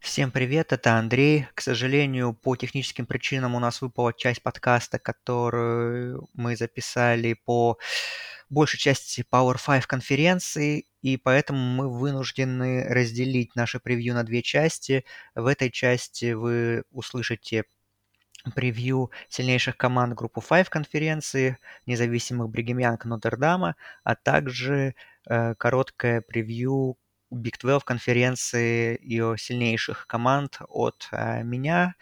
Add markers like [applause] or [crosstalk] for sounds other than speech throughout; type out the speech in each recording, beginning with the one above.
Всем привет, это Андрей. К сожалению, по техническим причинам у нас выпала часть подкаста, которую мы записали по большей части Power 5 конференции, и поэтому мы вынуждены разделить наше превью на две части. В этой части вы услышите превью сильнейших команд группы 5 конференции, независимых Бригем Янг Нотр-Дама, а также э, короткое превью Big 12 конференции ее сильнейших команд от э, меня.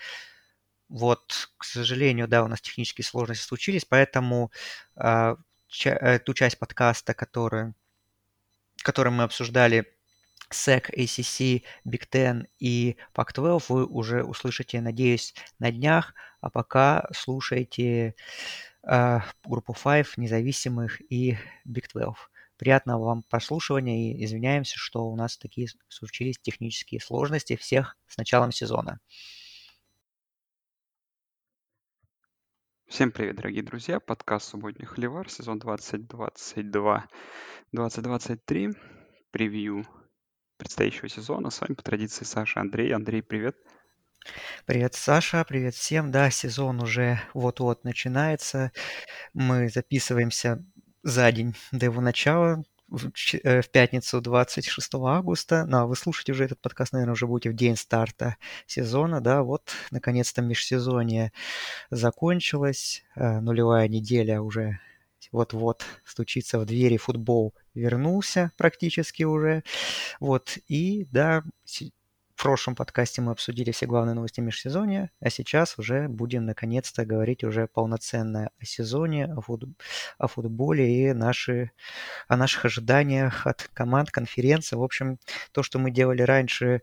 Вот, к сожалению, да, у нас технические сложности случились, поэтому э, э, ту часть подкаста, которую, которую мы обсуждали SEC, ACC, Big Ten и Pac-12 вы уже услышите, надеюсь, на днях, а пока слушайте э, группу 5 независимых и Big 12. Приятного вам прослушивания и извиняемся, что у нас такие случились технические сложности. Всех с началом сезона. Всем привет, дорогие друзья. Подкаст «Субботний холивар», сезон 2022-2023. Превью предстоящего сезона. С вами по традиции Саша Андрей. Андрей, привет. Привет, Саша, привет всем. Да, сезон уже вот-вот начинается. Мы записываемся за день до его начала, в, э, пятницу 26 августа. Ну, а вы слушаете уже этот подкаст, наверное, уже будете в день старта сезона, да, вот, наконец-то межсезонье закончилось, э, нулевая неделя уже вот-вот стучится в двери, футбол вернулся практически уже, вот, и, да, в прошлом подкасте мы обсудили все главные новости межсезонья, а сейчас уже будем наконец-то говорить уже полноценно о сезоне, о, фут... о футболе и наши... о наших ожиданиях от команд, конференции. В общем, то, что мы делали раньше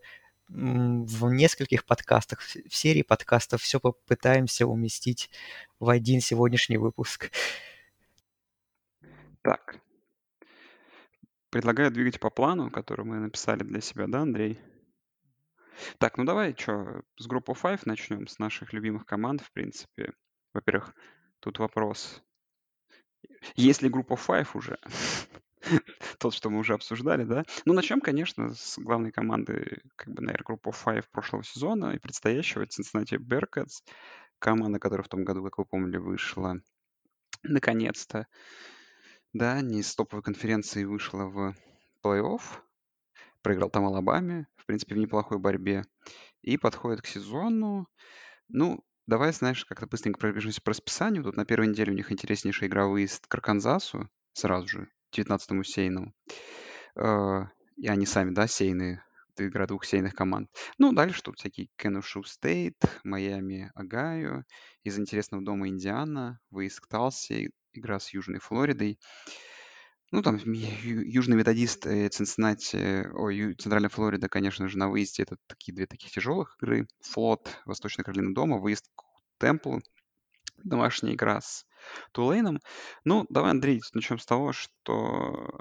в нескольких подкастах, в серии подкастов, все попытаемся уместить в один сегодняшний выпуск. Так. Предлагаю двигать по плану, который мы написали для себя, да, Андрей? Так, ну давай что, с группы 5 начнем, с наших любимых команд, в принципе. Во-первых, тут вопрос. Есть ли группа 5 уже? [laughs] Тот, что мы уже обсуждали, да? Ну, начнем, конечно, с главной команды, как бы, наверное, группы 5 прошлого сезона и предстоящего. Cincinnati Bearcats. Команда, которая в том году, как вы помнили, вышла наконец-то. Да, не из топовой конференции вышла в плей-офф проиграл там Алабаме, в принципе, в неплохой борьбе, и подходит к сезону. Ну, давай, знаешь, как-то быстренько пробежимся по расписанию. Тут на первой неделе у них интереснейшая игра выезд к Арканзасу, сразу же, 19-му сейну. А, и они сами, да, сейные, игра двух сейных команд. Ну, дальше тут всякие Кенушу Стейт, Майами, Огайо, из интересного дома Индиана, выезд к Талси, игра с Южной Флоридой. Ну, там южный методист и Цинциннати, ой, Центральная Флорида, конечно же, на выезде это такие две таких тяжелых игры. Флот, Восточная Каролина дома, выезд к Темплу, домашняя игра с Тулейном. Ну, давай, Андрей, начнем с того, что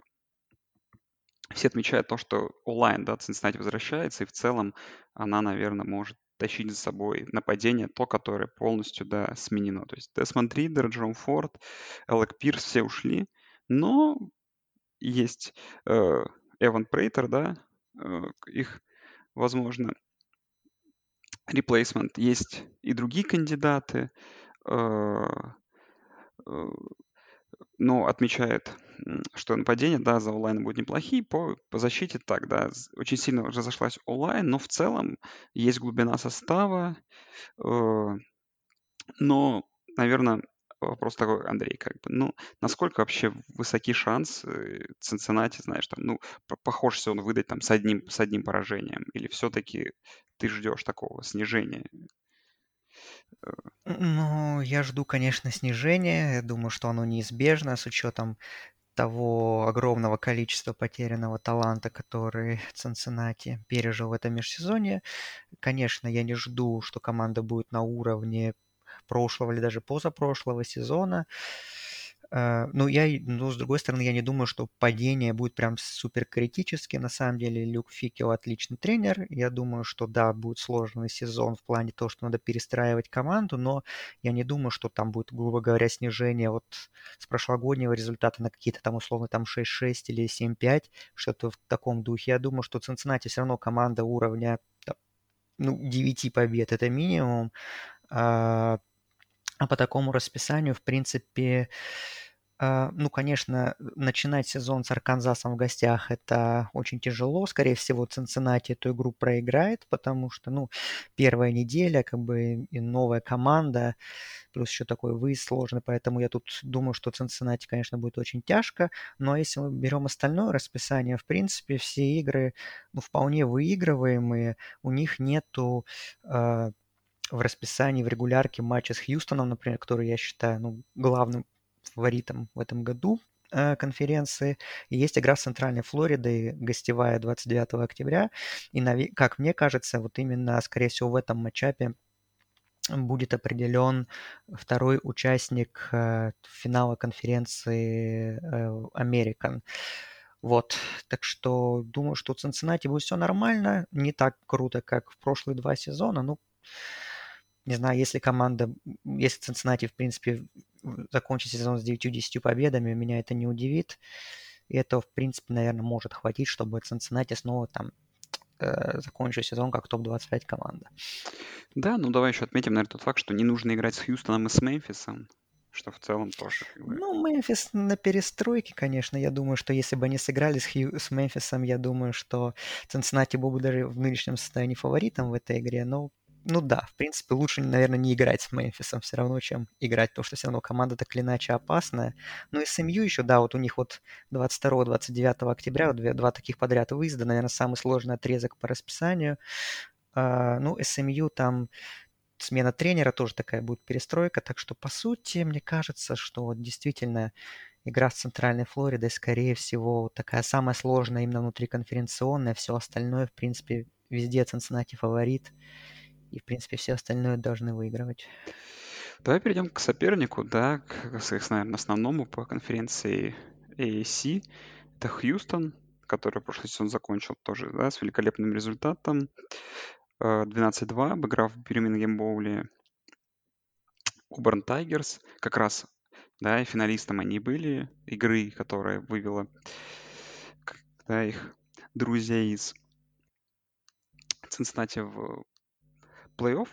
все отмечают то, что O-line, да, Цинциннати возвращается, и в целом она, наверное, может тащить за собой нападение, то, которое полностью, да, сменено. То есть Десмонд Ридер, Джон Форд, Элек Пирс все ушли, но есть э, Эван Прейтер, да, э, их, возможно, replacement. Есть и другие кандидаты, э, но отмечает, что нападение, да, за онлайн будет неплохие, по, по защите так, да, очень сильно разошлась онлайн, но в целом есть глубина состава, но, наверное, вопрос такой, Андрей, как бы, ну, насколько вообще высоки шансы Цинциннати, знаешь, там, ну, похож он выдать там с одним, с одним поражением, или все-таки ты ждешь такого снижения? Ну, я жду, конечно, снижения. Я думаю, что оно неизбежно с учетом того огромного количества потерянного таланта, который Цинциннати пережил в этом межсезонье. Конечно, я не жду, что команда будет на уровне прошлого или даже позапрошлого сезона. Э, ну, я, ну, с другой стороны, я не думаю, что падение будет прям супер критически. На самом деле, Люк Фикел отличный тренер. Я думаю, что да, будет сложный сезон в плане того, что надо перестраивать команду, но я не думаю, что там будет, грубо говоря, снижение вот с прошлогоднего результата на какие-то там условно там 6-6 или 7-5, что-то в таком духе. Я думаю, что Цинциннати все равно команда уровня ну, 9 побед это минимум. А, по такому расписанию, в принципе, а, ну, конечно, начинать сезон с Арканзасом в гостях это очень тяжело. Скорее всего, Цинциннати эту игру проиграет, потому что, ну, первая неделя, как бы и новая команда, плюс еще такой выезд сложный, поэтому я тут думаю, что Цинциннати, конечно, будет очень тяжко. Но если мы берем остальное расписание, в принципе, все игры, ну, вполне выигрываемые. У них нету э, в расписании, в регулярке матча с Хьюстоном, например, который я считаю ну, главным фаворитом в этом году э, конференции. И есть игра с Центральной Флоридой, гостевая 29 октября. И, как мне кажется, вот именно, скорее всего, в этом матчапе будет определен второй участник э, финала конференции э, American. Вот, так что думаю, что у Цинциннати будет все нормально, не так круто, как в прошлые два сезона, ну, не знаю, если команда, если Цинциннати, в принципе, закончить сезон с 9-10 победами, меня это не удивит. И это, в принципе, наверное, может хватить, чтобы Цинциннати снова там э, закончил сезон как топ-25 команда. Да, ну давай еще отметим, наверное, тот факт, что не нужно играть с Хьюстоном и с Мемфисом, что в целом тоже. Ну, Мемфис на перестройке, конечно. Я думаю, что если бы они сыграли с, Хью... с Мемфисом, я думаю, что Цинциннати был бы даже в нынешнем состоянии фаворитом в этой игре. Но ну да, в принципе, лучше, наверное, не играть с Мемфисом все равно, чем играть, потому что все равно команда так или иначе опасная. Ну и с МЮ еще, да, вот у них вот 22-29 октября вот два таких подряд выезда, наверное, самый сложный отрезок по расписанию. А, ну, СМЮ там смена тренера тоже такая будет перестройка, так что, по сути, мне кажется, что вот действительно игра с Центральной Флоридой, скорее всего, такая самая сложная именно внутриконференционная, все остальное, в принципе, везде Цинциннати фаворит и, в принципе, все остальное должны выигрывать. Давай перейдем к сопернику, да, к, наверное, основному по конференции AAC. Это Хьюстон, который прошлый сезон закончил тоже, да, с великолепным результатом. 12-2, э, обыграв Бирмингем Боуле Куберн Тайгерс. Как раз, да, и финалистом они были игры, которая вывела да, их друзья из Цинциннати в плей-офф.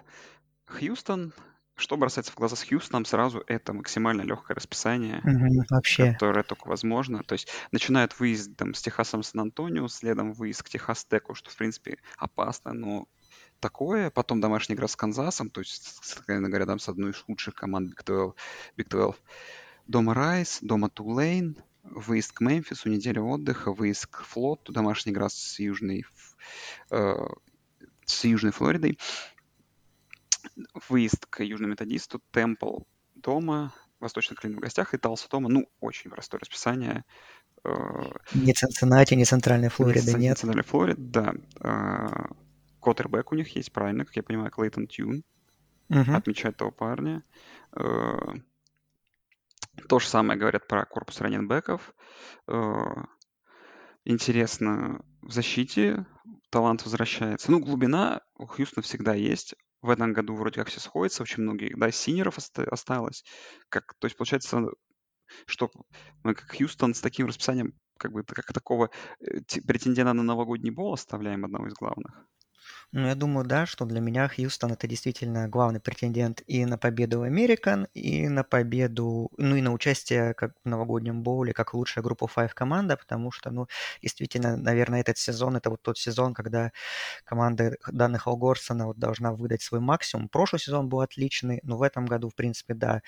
Хьюстон, что бросается в глаза с Хьюстоном сразу, это максимально легкое расписание, Мгм, вообще. которое только возможно. То есть начинают выезд там, с Техасом Сан-Антонио, следом выезд к Техас Теку, что, в принципе, опасно, но такое. Потом домашняя игра с Канзасом, то есть, откровенно говоря, там с одной из лучших команд Big 12. Big 12. Дома Райс, дома Тулейн, выезд к Мемфису, неделя отдыха, выезд к Флоту, домашняя игра с Южной, э, с Южной Флоридой выезд к Южному Методисту, Темпл дома, Восточный Клин в гостях и Талса дома. Ну, очень простое расписание. Э, не Цинциннати, не Центральная Флорида, не нет? Центральная Флорида, да. Э, Коттербэк у них есть, правильно, как я понимаю, Клейтон Тюн. Угу. Отмечает того парня. Э, то же самое говорят про корпус раненбеков. Интересно, в защите талант возвращается. Ну, глубина у Хьюстона всегда есть в этом году вроде как все сходится, очень многие, да, синеров осталось. Как, то есть получается, что мы как Хьюстон с таким расписанием, как бы как такого э, претендента на новогодний бол оставляем одного из главных. Ну, я думаю, да, что для меня Хьюстон это действительно главный претендент и на победу в Американ, и на победу, ну и на участие как в новогоднем боуле, как лучшая группа Five команда, потому что, ну, действительно, наверное, этот сезон, это вот тот сезон, когда команда данных Алгорсона вот должна выдать свой максимум. Прошлый сезон был отличный, но в этом году, в принципе, да,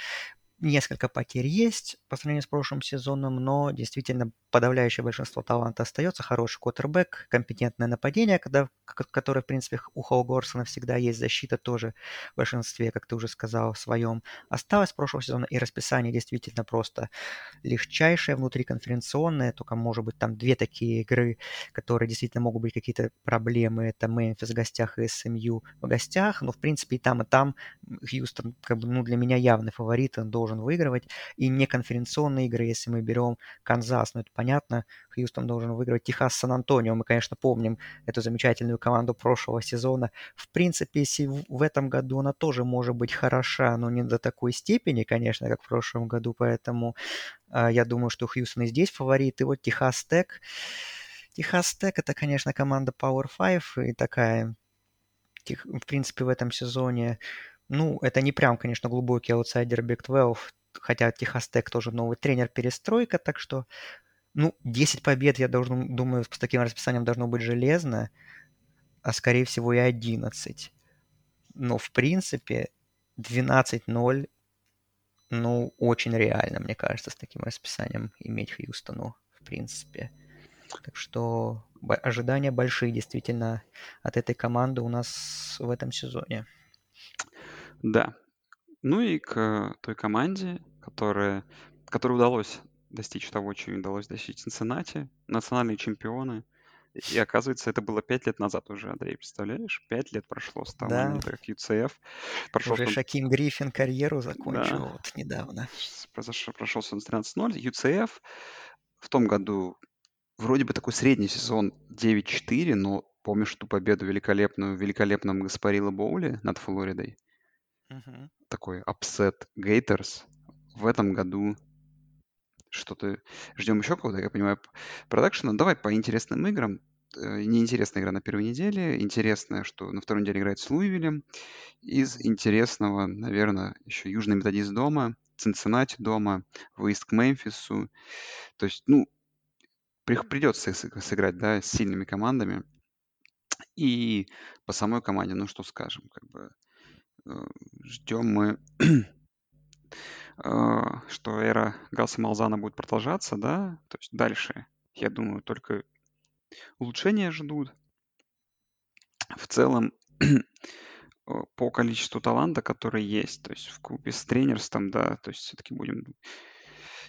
несколько потерь есть по сравнению с прошлым сезоном, но действительно подавляющее большинство таланта остается, хороший квотербек, компетентное нападение, когда, которое, в принципе, у Холгорсона всегда есть защита тоже в большинстве, как ты уже сказал, в своем осталось с прошлого сезона, и расписание действительно просто легчайшее, внутриконференционное, только, может быть, там две такие игры, которые действительно могут быть какие-то проблемы, это Мемфис в гостях и СМЮ в гостях, но, в принципе, и там, и там Хьюстон, как бы, ну, для меня явный фаворит, он должен выигрывать, и не конференционные игры, если мы берем Канзас, ну, это понятно, Хьюстон должен выигрывать Техас Сан-Антонио. Мы, конечно, помним эту замечательную команду прошлого сезона. В принципе, если в этом году она тоже может быть хороша, но не до такой степени, конечно, как в прошлом году, поэтому э, я думаю, что Хьюстон и здесь фаворит. И вот Техас Тек. Техас Тек это, конечно, команда Power 5 и такая в принципе, в этом сезоне. Ну, это не прям, конечно, глубокий аутсайдер Big 12, хотя Техас Тек тоже новый тренер, перестройка, так что, ну, 10 побед, я должен, думаю, с таким расписанием должно быть железно, а скорее всего и 11. Но, в принципе, 12-0, ну, очень реально, мне кажется, с таким расписанием иметь Хьюстону, в принципе. Так что ожидания большие действительно от этой команды у нас в этом сезоне. Да. Ну и к той команде, которая, которой удалось достичь того, чего не удалось достичь Цинциннати, национальные чемпионы. И оказывается, это было пять лет назад уже, Андрей, представляешь? Пять лет прошло с того Да. момента, как UCF прошел Уже свой- Шаким Гриффин карьеру закончил Да. вот недавно. прошел сезон с 13-0. UCF в том году вроде бы такой средний сезон 9-4, но помнишь ту победу великолепную в великолепном Гаспарилла Боуле над Флоридой? Мгм. Такой upset Гейторс. В этом году что-то ждем еще кого-то, я понимаю, п- продакшена. Давай по интересным играм. Э, Неинтересная игра на первой неделе. Интересная, что на второй неделе играет с Луивилем. Из интересного, наверное, еще Южный Методист дома, Цинциннати дома, выезд к Мемфису. То есть, ну, при- придется сыг- сыграть, да, с сильными командами. И по самой команде, ну что скажем, как бы ждем мы, э, [clears throat] что эра Галса Малзана будет продолжаться, да, то есть дальше, я думаю, только улучшения ждут. В целом, [clears throat] э, по количеству таланта, который есть, то есть в купе с тренерством, да, то есть все-таки будем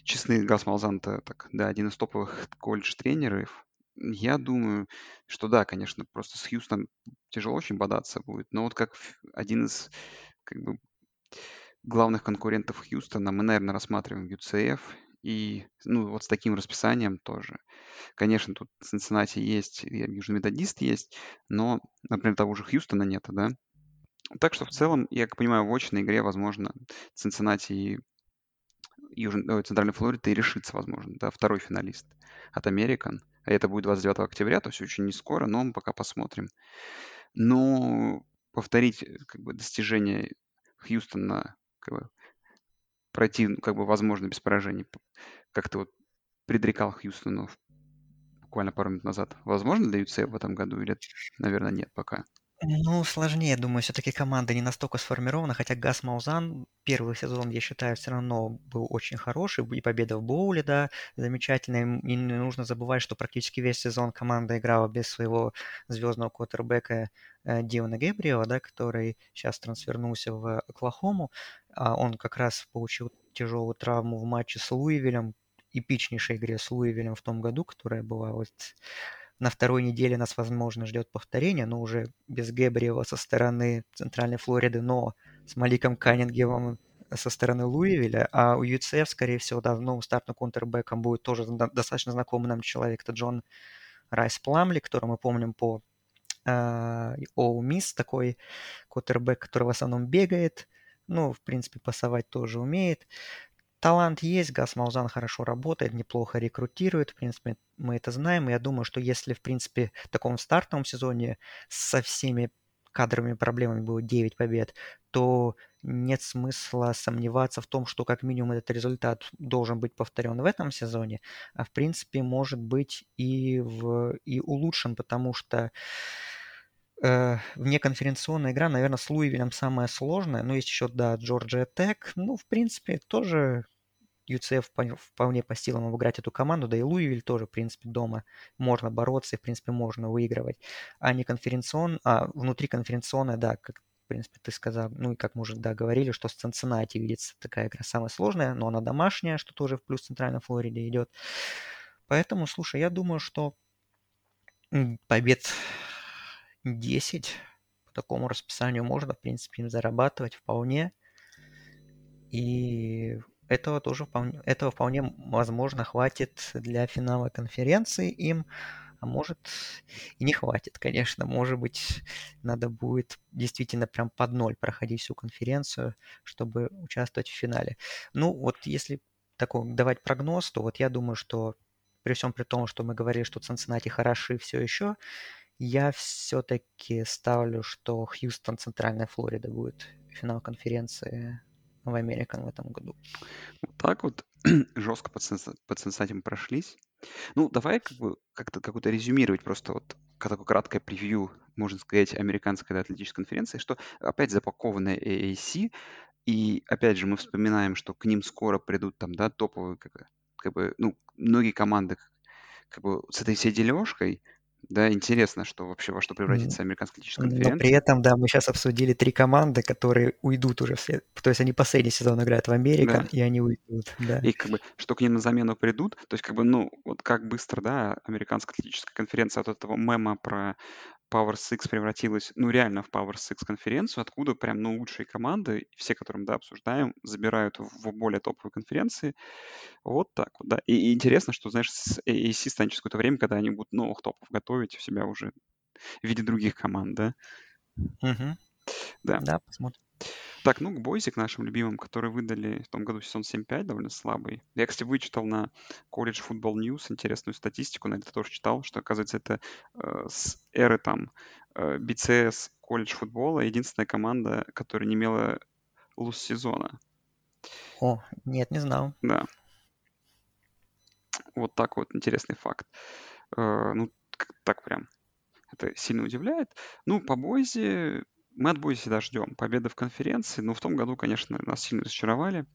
честны, Гас Малзан это так, да, один из топовых колледж-тренеров. Я думаю, что да, конечно, просто с Хьюстоном тяжело очень бодаться будет, но вот как один из как бы главных конкурентов Хьюстона мы, наверное, рассматриваем UCF и ну вот с таким расписанием тоже. Конечно, тут в Цинциннати есть, и Южный Методист есть, но, например, того же Хьюстона нет, да? Так что в целом, я как понимаю, в очной игре, возможно, Цинциннати и Южный, ой, Центральной Флориды и решится, возможно, да, второй финалист от Американ. А это будет 29 октября, то есть очень не скоро, но мы пока посмотрим. Но повторить э, как бы достижение Хьюстона, как бы, пройти, ну, как бы, возможно, без поражений, как ты вот предрекал Хьюстону буквально пару минут назад. Возможно для UCF в этом году или, наверное, нет пока? Ну, сложнее, думаю, все-таки команда не настолько сформирована, хотя Гас Маузан первый сезон, я считаю, все равно был очень хороший, и победа в Боуле, да, замечательная, и не нужно забывать, что практически весь сезон команда играла без своего звездного квотербека э, Дилана Гэбриэла, да, который сейчас трансфернулся в Оклахому, а он как раз получил тяжелую травму в матче с Луивилем, эпичнейшей игре с Луивилем в том году, которая была вот на второй неделе нас, возможно, ждет повторение, но уже без Гэбриэла со стороны Центральной Флориды, но с Маликом Каннингемом со стороны Луивиля, а у UCF, скорее всего, да, новым стартным контрбэком будет тоже достаточно знакомый нам человек, это Джон Райс Пламли, которого мы помним по Оу Мисс, такой квотербек, который в основном бегает, ну, в принципе, пасовать тоже умеет. Талант есть, Гас Маузан хорошо работает, неплохо рекрутирует, в принципе, мы это знаем. Я думаю, что если, в принципе, в таком стартовом сезоне со всеми кадровыми проблемами будет 9 побед, то нет смысла сомневаться в том, что как минимум этот результат должен быть повторен в этом сезоне, а в принципе может быть и, в, и улучшен, потому что э, внеконференционная игра, наверное, с Луивилем самая сложная, но есть еще, да, Джорджия Тек, ну, в принципе, тоже UCF вполне по силам обыграть эту команду, да и Луивиль тоже, в принципе, дома можно бороться и, в принципе, можно выигрывать. А не конференцион, а внутриконференционная, да, как, в принципе, ты сказал, ну и как мы уже, да, говорили, что с Цинциннати видится такая игра самая сложная, но она домашняя, что тоже в плюс Центральной Флориде идет. Поэтому, слушай, я думаю, что побед 10 по такому расписанию можно, в принципе, им зарабатывать вполне. И этого тоже вполне, этого вполне возможно хватит для финала конференции им, а может и не хватит, конечно. Может быть, надо будет действительно прям под ноль проходить всю конференцию, чтобы участвовать в финале. Ну, вот если такой давать прогноз, то вот я думаю, что при всем при том, что мы говорили, что Цинциннати хороши все еще, Я все-таки ставлю, что Хьюстон, Центральная Флорида будет финал конференции в Американ в этом году. Вот так вот [clears throat] жестко по, по ценсатим прошлись. Ну, давай как бы как-то какое-то резюмировать просто вот такое краткое превью, можно сказать, американской да, атлетической конференции, что опять запакованная AAC, и опять же мы вспоминаем, что к ним скоро придут там, да, топовые, как, как бы, ну, многие команды как бы с этой всей дележкой, да, интересно, что вообще во что превратится американская атлетическая конференция. Но при этом, да, мы сейчас обсудили три команды, которые уйдут уже все. То есть они последний сезон играют в Американ, да. и они уйдут, да. И как бы, что к ним на замену придут, то есть как бы, ну, вот как быстро, да, американская атлетическая конференция от этого мема про Power Six превратилась, ну, реально в Power Six конференцию, откуда прям, ну, лучшие команды, все, которые мы, да, обсуждаем, забирают в более топовые конференции. Вот так вот, да. И, и интересно, что, знаешь, с AAC станет через какое-то время, когда они будут новых топов готовить у себя уже в виде других команд, да? Угу. Да. Да, посмотрим. Так, ну, к Бойзе, к нашим любимым, которые выдали в том году сезон 7-5, довольно слабый. Я, кстати, вычитал на College Football News интересную статистику, на это тоже читал, что, оказывается, это э, с эры там э, BCS колледж футбола единственная команда, которая не имела луз сезона. О, нет, не знал. Да. Вот так вот интересный факт. Э, ну, так прям это сильно удивляет. Ну, по Бойзе мы от всегда ждем победы в конференции, но в том году, конечно, нас сильно разочаровали.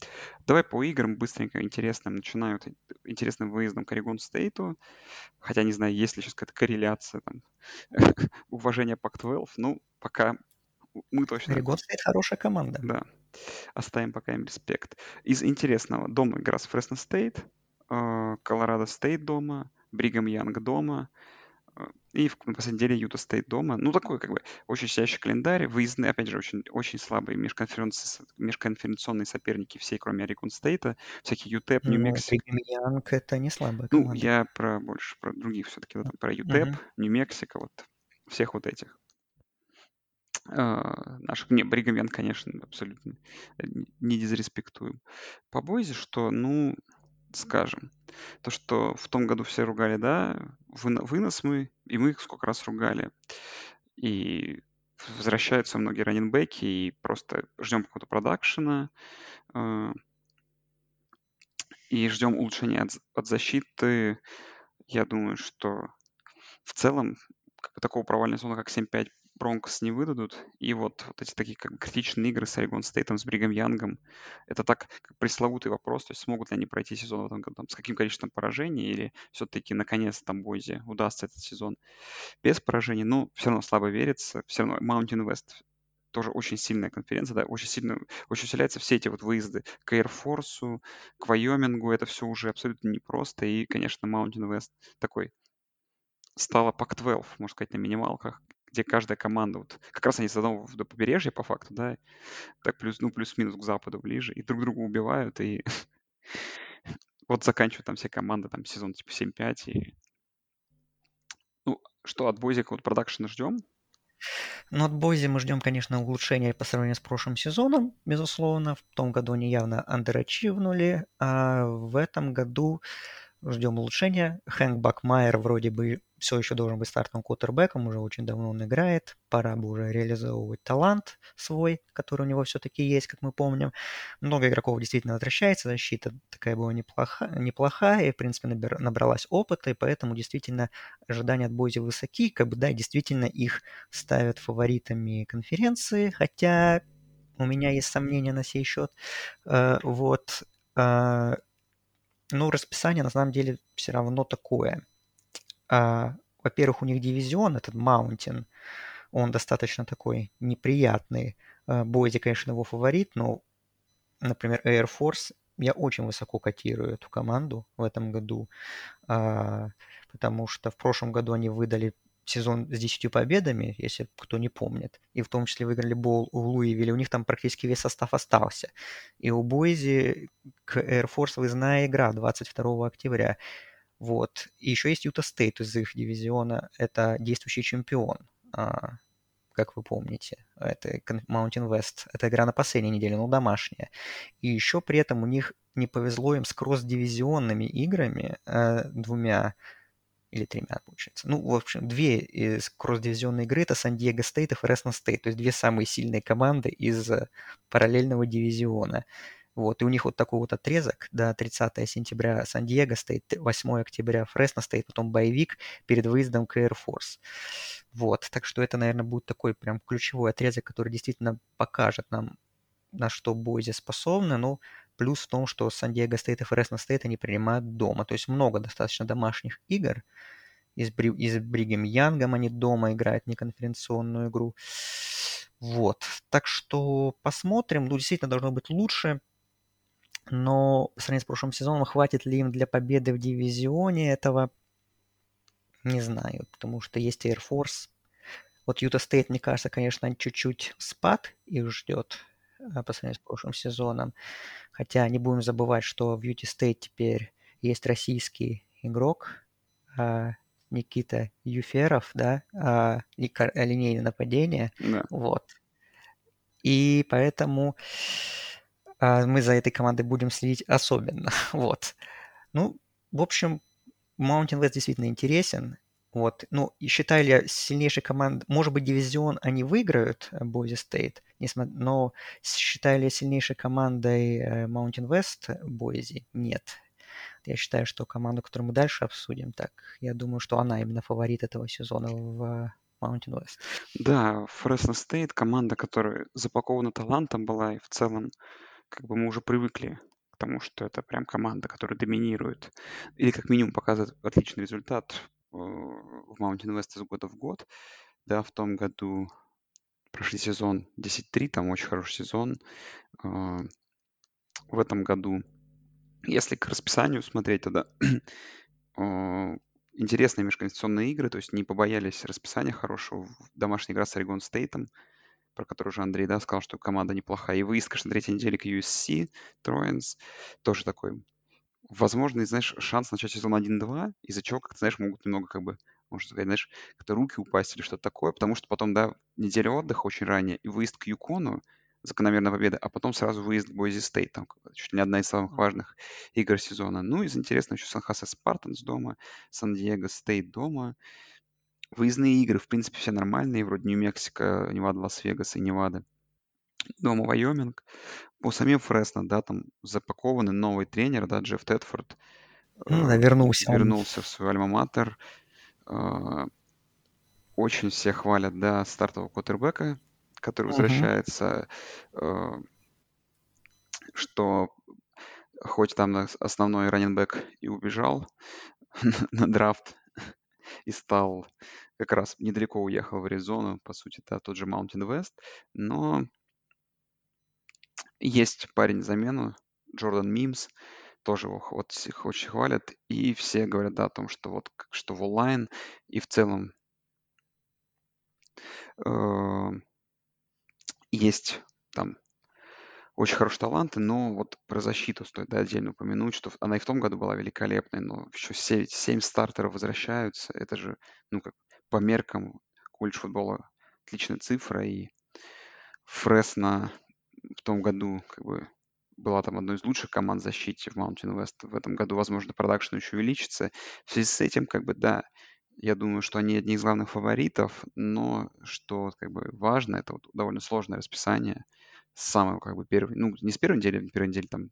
Давай по играм быстренько интересным. Начинаю интересным выездом к Орегон Стейту. Хотя не знаю, есть ли сейчас какая-то корреляция, там, [laughs] уважение Пак-12. Ну, пока мы точно... Орегон Стейт хорошая команда. Да. Оставим пока им респект. Из интересного. Дома игра с Фресно Стейт, Колорадо Стейт дома, Бригам Янг дома, и в, на последней неделе Юта Стейт дома. Ну, такой как бы очень щадящий календарь. Выездные, опять же, очень, очень слабые межконференции, межконференционные соперники все, кроме Орегон Стейта. Всякие ЮТЭП, Нью-Мексико. Ну, это не слабая команда. Ну, я про больше про других все-таки. Да, про ЮТЭП, uh-huh. Нью-Мексико, вот всех вот этих. Uh, наших, не, Бригам конечно, абсолютно не дизреспектуем. По Бойзе, что, ну, скажем. То, что в том году все ругали, да, вынос мы, и мы их сколько раз ругали. И возвращаются многие раненбеки, и просто ждем какого-то продакшена, э, и ждем улучшения от, от защиты. Я думаю, что в целом как бы такого провального сезона, как 7-5 Бронкс не выдадут. И вот, вот эти такие как критичные игры с Орегон Стейтом, с Бригом Янгом, это так как пресловутый вопрос, то есть смогут ли они пройти сезон в этом году, там, с каким количеством поражений, или все-таки наконец там Бойзе удастся этот сезон без поражений. Ну, все равно слабо верится, все равно Mountain West тоже очень сильная конференция, да, очень сильно, очень усиляются все эти вот выезды к Air Force, к Вайомингу, это все уже абсолютно непросто, и, конечно, Mountain West такой стала Пак-12, можно сказать, на минималках, где каждая команда, вот как раз они с одного до побережья по факту, да, так плюс, ну, плюс-минус к западу ближе, и друг друга убивают, и [laughs] вот заканчивают там все команды, там сезон типа 7-5, и ну, что от Бойзика вот продакшена ждем? Ну, от Бойзи мы ждем, конечно, улучшения по сравнению с прошлым сезоном, безусловно. В том году они явно андерачивнули, а в этом году ждем улучшения. Хэнк Бакмайер вроде бы все еще должен быть стартовым квотербеком, уже очень давно он играет, пора бы уже реализовывать талант свой, который у него все-таки есть, как мы помним. Много игроков действительно возвращается, защита такая была неплохая, неплохая и, в принципе, набир, набралась опыта, и поэтому действительно ожидания от Бойзи высоки, как бы, да, действительно их ставят фаворитами конференции, хотя у меня есть сомнения на сей счет. Э, вот. Ну, расписание на самом деле все равно такое. А, во-первых, у них дивизион, этот Маунтин, он достаточно такой неприятный. А, Бойзи, конечно, его фаворит, но, например, Air Force я очень высоко котирую эту команду в этом году, а, потому что в прошлом году они выдали сезон с 10 победами, если кто не помнит, и в том числе выиграли бол в Луивилле, у них там практически весь состав остался. И у Бойзи к Air Force выездная игра 22 октября. Вот. И еще есть Юта Стейт из их дивизиона. Это действующий чемпион, а, как вы помните. Это Mountain West. Это игра на последней неделе, но домашняя. И еще при этом у них не повезло им с кросс-дивизионными играми э, двумя или тремя, получается. Ну, в общем, две из кросс-дивизионной игры это Сан-Диего Стейт и Фресно Стейт, то есть две самые сильные команды из э, параллельного дивизиона. Вот, и у них вот такой вот отрезок до 30 сентября Сан-Диего Стейт, 8 октября Фресно Стейт, потом bye week перед выездом к Air Force. Вот, так что это, наверное, будет такой прям ключевой отрезок, который действительно покажет нам, на что Бойзи способны, ну, плюс в том, что Сан-Диего Стейт и Фресно Стейт они принимают дома, то есть много достаточно домашних игр, Бри, из Бригам Янгом они дома играют неконференционную игру. Вот. Так что посмотрим. Ну, действительно, должно быть лучше но по сравнению с прошлым сезоном, хватит ли им для победы в дивизионе этого, не знаю, потому что есть Air Force. Вот Юта Стейт, мне кажется, конечно, чуть-чуть спад их ждет а, по сравнению с прошлым сезоном. Хотя не будем забывать, что в Юте Стейт теперь есть российский игрок, а, Никита Юферов, да, а, линейное нападение. Да. Вот. И поэтому а мы за этой командой будем следить особенно. [laughs] вот. Ну, в общем, Mountain West действительно интересен. Вот. Ну, и считаю ли сильнейшей командой... Может быть, дивизион они выиграют, Boise State, но считаю ли сильнейшей командой э, Mountain West Boise? Нет. Я считаю, что команду, которую мы дальше обсудим, так, я думаю, что она именно фаворит этого сезона в Mountain West. Да, Fresno State команда, которая запакована талантом была и в целом как бы мы уже привыкли к тому, что это прям команда, которая доминирует, или как минимум показывает отличный результат э, в Mountain West из года в год. Да, в том году прошли сезон 10-3, там очень хороший сезон. Э, в этом году, если к расписанию смотреть, то да, э, интересные межконституционные игры, то есть не побоялись расписания хорошего. Домашняя игра с Орегон Стейтом, про который уже Андрей, да, сказал, что команда неплохая. И выезд, конечно, на третьей неделе к USC, Троенс, тоже такой возможный, знаешь, шанс начать сезон 1-2, из-за чего, как ты знаешь, могут немного как бы, можно сказать, знаешь, как-то руки упасть или что-то такое, потому что потом, да, неделя отдыха очень ранее, и выезд к Юкону, закономерная победа, а потом сразу выезд к Бойзи Стейт, там чуть ли не одна из самых важных игр сезона. Ну, из интересного еще Сан-Хосе Спартанс дома, Сан-Диего Стейт дома, Выездные игры, в принципе, все нормальные, вроде Нью-Мексико, Невада, Лас-Вегас и Невада. Дома Вайоминг. По самим Фресно, да, там запакованный новый тренер, да, Джефф Тедфорд. Ну, да, вернулся. Вернулся в свой альма-матер. Э, очень все хвалят, да, стартового квотербека, который uh-huh. возвращается, э, что хоть там основной раненбэк и убежал [laughs] на драфт, и стал как раз недалеко уехал в Аризону, по сути, да, тот же Mountain West, но есть парень замену, Джордан Мимс, тоже его вот их очень хвалят, и все говорят, да, о том, что вот, что в онлайн и в целом э, есть там очень хорошие таланты, но вот про защиту стоит да, отдельно упомянуть, что она и в том году была великолепной, но еще 7, 7 стартеров возвращаются. Это же, ну, как по меркам колледж футбола отличная цифра. И Фресно в том году как бы была там одной из лучших команд защиты в Mountain West. В этом году, возможно, продакшн еще увеличится. В связи с этим, как бы, да, я думаю, что они одни из главных фаворитов, но что как бы важно, это вот довольно сложное расписание – с самого как бы первой, ну, не с первой недели, первой недели там,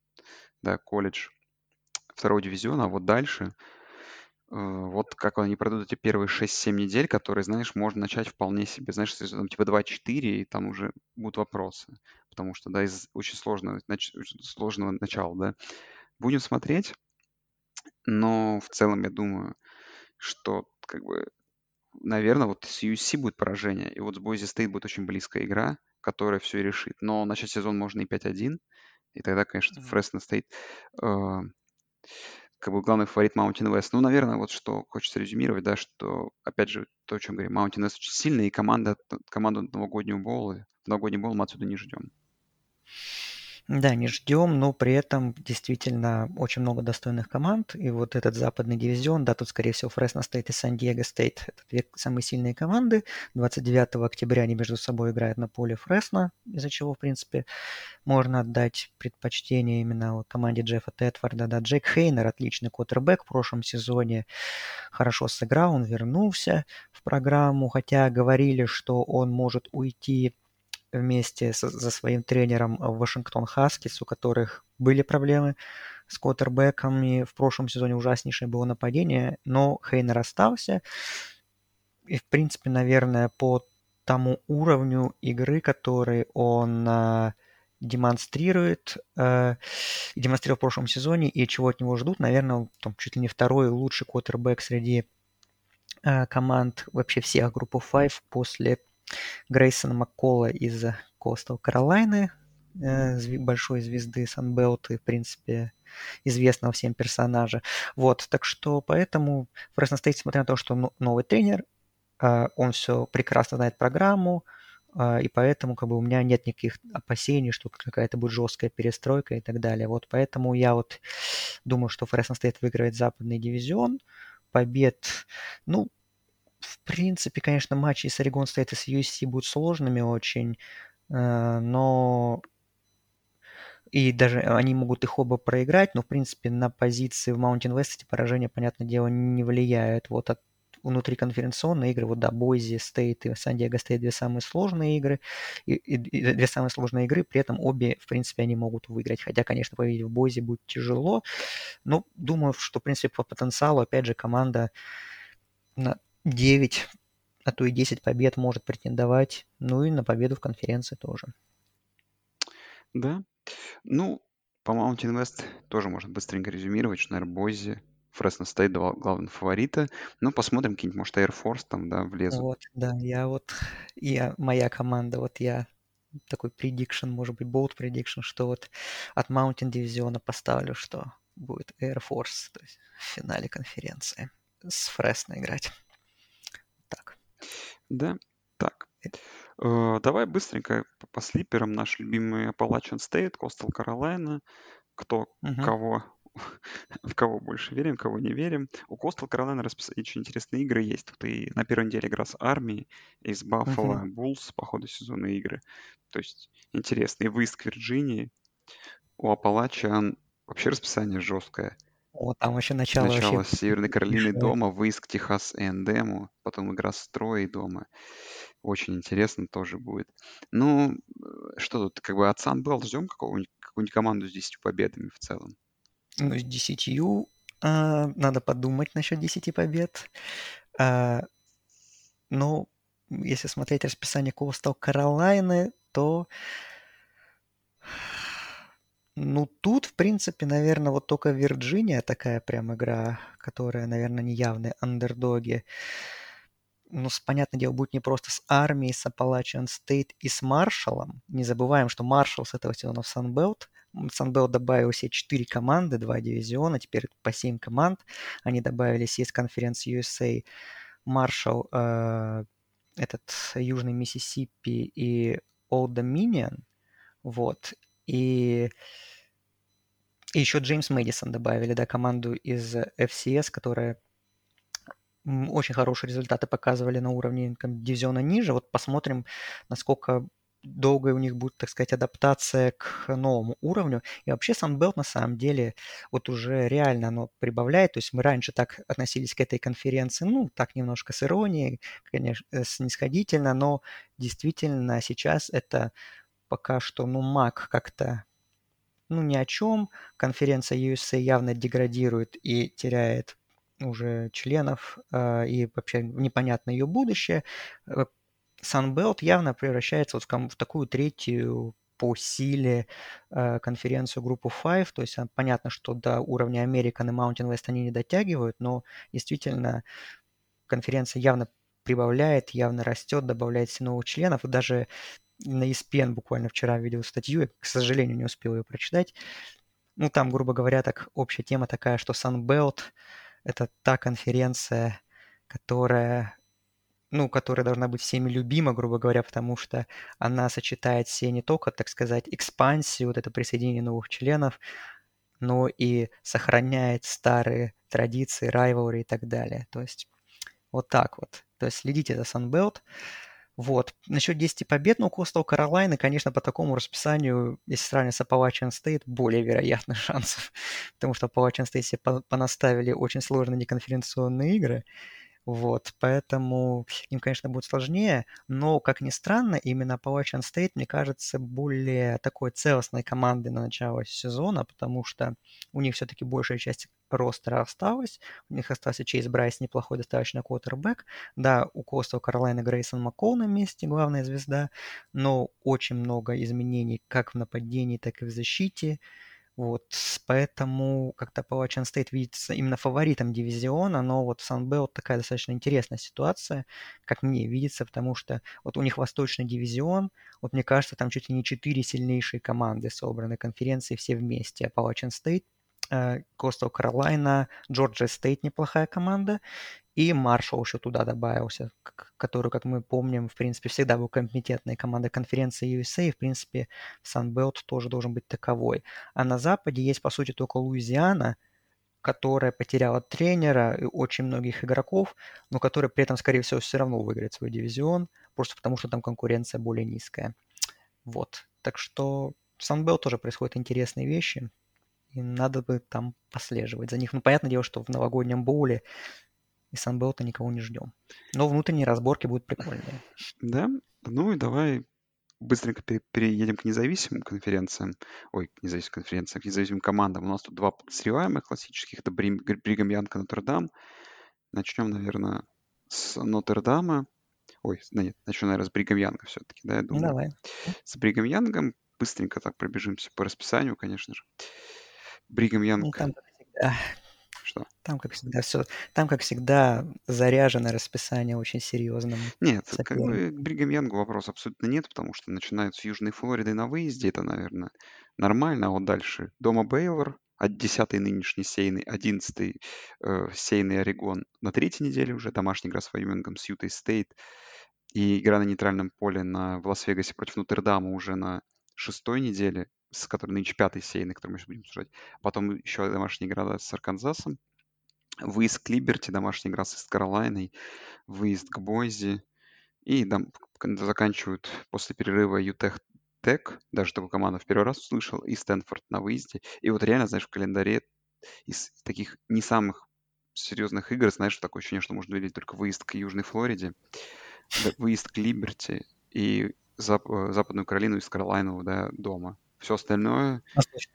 да, колледж второго дивизиона, а вот дальше, вот как они пройдут эти первые 6-7 недель, которые, знаешь, можно начать вполне себе, знаешь, там, типа 2-4, и там уже будут вопросы, потому что, да, из очень сложного, нач, сложного начала, да. Будем смотреть, но в целом я думаю, что как бы, наверное, вот с USC будет поражение, и вот с Boise State будет очень близкая игра, которая все решит. Но начать сезон можно и 5-1, и тогда, конечно, Фресно стоит э, как бы главный фаворит Mountain West. Ну, наверное, вот что хочется резюмировать, да, что, опять же, то, о чем говорим, Mountain West очень сильный, и команда, команду новогоднего боула, новогодний боул мы отсюда не ждем. Да, не ждем, но при этом действительно очень много достойных команд. И вот этот западный дивизион, да, тут, скорее всего, Фресно Стейт и Сан-Диего Стейт – это две самые сильные команды. 29 октября они между собой играют на поле Фресно, из-за чего, в принципе, можно отдать предпочтение именно вот команде Джеффа Тедфорда. Да, Джек Хейнер – отличный квотербек в прошлом сезоне, хорошо сыграл, он вернулся в программу, хотя говорили, что он может уйти вместе со, за своим тренером в Вашингтон Хаскис, у которых были проблемы с квотербеками. В прошлом сезоне ужаснейшее было нападение, но Хейнер остался. И, в принципе, наверное, по тому уровню игры, который он э, демонстрирует, э, демонстрировал в прошлом сезоне и чего от него ждут, наверное, он там, чуть ли не второй лучший квотербек среди э, команд вообще всех группы 5 после Грейсона Маккола из Coastal Каролайны, э, большой звезды Санбелты, в принципе, известного всем персонажа. Вот, так что поэтому Фресно Стейт, несмотря на то, что новый тренер, э, он все прекрасно знает программу, э, и поэтому как бы у меня нет никаких опасений, что какая-то будет жесткая перестройка и так далее. Вот поэтому я вот думаю, что Фресно Стейт выиграет западный дивизион, побед, ну, в принципе, конечно, матчи с Орегон Стейт и с USC будут сложными очень, э, но и даже они могут их оба проиграть, но, в принципе, на позиции в Mountain West эти поражения, понятное дело, не влияют. Вот от внутриконференционные игры, вот да, Бойзи Стейт и Сан-Диего Стейт две самые сложные игры, и, и, и две самые сложные игры, при этом обе, в принципе, они могут выиграть. Хотя, конечно, победить в Бойзи будет тяжело, но думаю, что, в принципе, по потенциалу, опять же, команда на 9, а то и 10 побед может претендовать. Ну и на победу в конференции тоже. Да. Ну, по Mountain West тоже можно быстренько резюмировать, что, наверное, Бойзи, Фресно Стейт два главных фаворита. Ну, посмотрим, какие-нибудь, может, Air Force там, да, влезут. Вот, да, я вот, я, моя команда, вот я такой prediction, может быть, bold prediction, что вот от Mountain дивизиона поставлю, что будет Air Force, то есть в финале конференции с Фресно играть. Да, так. Э, давай быстренько по, по слиперам. Наш любимый Appalachian State, Coastal Carolina. Кто Мгм. кого, [laughs] в кого больше верим, кого не верим. У Coastal Carolina расписание очень интересные игры есть. Тут и на первой неделе игра с армией, из Buffalo Мгм. Bulls по ходу сезона игры. То есть интересный выезд к Вирджинии. У Appalachian вообще расписание жесткое. Вот там вообще начало Сначала вообще с Северной Каролины большое. дома, выезд к Техас A&M, потом игра с Троей дома. Очень интересно тоже будет. Ну, э, что тут, как бы от Sunbelt ждем какую-нибудь команду с 10 победами в целом? Ну, с 10 а, надо подумать насчет 10 побед. А, ну, если смотреть расписание Coastal Каролайны, то ну, тут, в принципе, наверное, вот только Вирджиния такая прям игра, которая, наверное, не явные андердоги. Ну, с, понятное дело, будет не просто с армией, с Appalachian State и с Маршалом. Не забываем, что Маршал с этого сезона в Sunbelt. Sunbelt добавил себе 4 команды, 2 дивизиона, теперь по 7 команд. Они добавились из конференции USA. Маршал, э, этот Южный Миссисипи и Old Dominion. Вот. И, и еще Джеймс Мэдисон добавили, да, команду из FCS, которая очень хорошие результаты показывали на уровне там, дивизиона ниже. Вот посмотрим, насколько долгая у них будет, так сказать, адаптация к новому уровню. И вообще Sunbelt на самом деле вот уже реально оно прибавляет. То есть мы раньше так относились к этой конференции, ну, так немножко с иронией, конечно, снисходительно, но действительно сейчас это пока что, ну, МАК как-то, ну, ни о чем. Конференция USA явно деградирует и теряет уже членов, э, и вообще непонятно ее будущее. Э, Sunbelt явно превращается вот в, такую третью по силе э, конференцию группу Five, то есть понятно, что до уровня American и Mountain West они не дотягивают, но действительно конференция явно прибавляет, явно растет, добавляет новых членов, и даже на ESPN буквально вчера видел статью, я, к сожалению, не успел ее прочитать. Ну, там, грубо говоря, так общая тема такая, что Sunbelt – это та конференция, которая ну, которая должна быть всеми любима, грубо говоря, потому что она сочетает все не только, так сказать, экспансию, вот это присоединение новых членов, но и сохраняет старые традиции, райвелри и так далее. То есть вот так вот. То есть следите за Sunbelt. Вот. Насчет 10 побед, ну, Coastal Carolina, конечно, по такому расписанию, если сравнивать с Appalachian State, более вероятных [laughs] шансов, потому что Appalachian State себе понаставили очень сложные неконференционные игры, вот, поэтому им, конечно, будет сложнее, но, как ни странно, именно Appalachian State, мне кажется, более такой целостной командой на начало сезона, потому что у них все-таки большая часть ростера осталась, у них остался Чейз Брайс, неплохой достаточно квотербек, да, у Костел Каролайна Грейсон Маккол на месте, главная звезда, но очень много изменений как в нападении, так и в защите, вот, поэтому как-то Appalachian State видится именно фаворитом дивизиона, но вот Sunbelt такая достаточно интересная ситуация, как мне видится, потому что вот у них восточный дивизион, вот мне кажется, там чуть ли не четыре сильнейшие команды собраны конференции все вместе. Appalachian State, э, Coastal Carolina, Georgia State неплохая команда, и Маршалл еще туда добавился, который, как мы помним, в принципе, всегда был компетентной командой конференции USA, и, в принципе, Sunbelt тоже должен быть таковой. А на Западе есть, по сути, только Луизиана, которая потеряла тренера и очень многих игроков, но которая при этом, скорее всего, все равно выиграет свой дивизион, просто потому что там конкуренция более низкая. Вот. Так что в Sunbelt тоже происходят интересные вещи, и надо бы там послеживать за них. Ну, понятное дело, что в новогоднем боуле и Санбелта никого не ждем. Но внутренние разборки будут прикольные. Да? Ну и давай быстренько переедем к независимым конференциям. Ой, к независимым конференциям, к независимым командам. У нас тут два подозреваемых классических. Это Бригам Янка Нотр-Дам. Начнем, наверное, с Нотр-Дама. Ой, нет, начну, наверное, с Бригам Янга все-таки, да, я думаю. Давай. С Бригам Янгом быстренько так пробежимся по расписанию, конечно же. Бригам Янг... Ну, там, что? Там, как всегда, все, там, как всегда, заряжено расписание очень серьезным. Нет, как бы к Бригам Янгу вопрос абсолютно нет, потому что начинают с Южной Флориды на выезде, это, наверное, нормально, а вот дальше дома Бейлор, от 10 нынешний сейный, 11 э, сеяный Орегон на третьей неделе уже, домашняя игра с Вайомингом, с Ютой Стейт, и игра на нейтральном поле на, в Лас-Вегасе против Нотр-Дама уже на шестой неделе, с которой нынче пятый сеяный, который мы сейчас будем обсуждать. Потом еще домашняя игра с Арканзасом. Выезд к Либерти, домашняя игра с Каролайной. Выезд к Бойзи. И дом, заканчивают после перерыва Юта Тек, даже такую команду в первый раз услышал, и Стэнфорд на выезде. И вот реально, знаешь, в календаре из таких не самых серьезных игр, знаешь, такое ощущение, что можно видеть только выезд к Южной Флориде, выезд к Либерти и Зап- э, Западную Каролину из Каролайну да, дома. Все остальное... Восточный.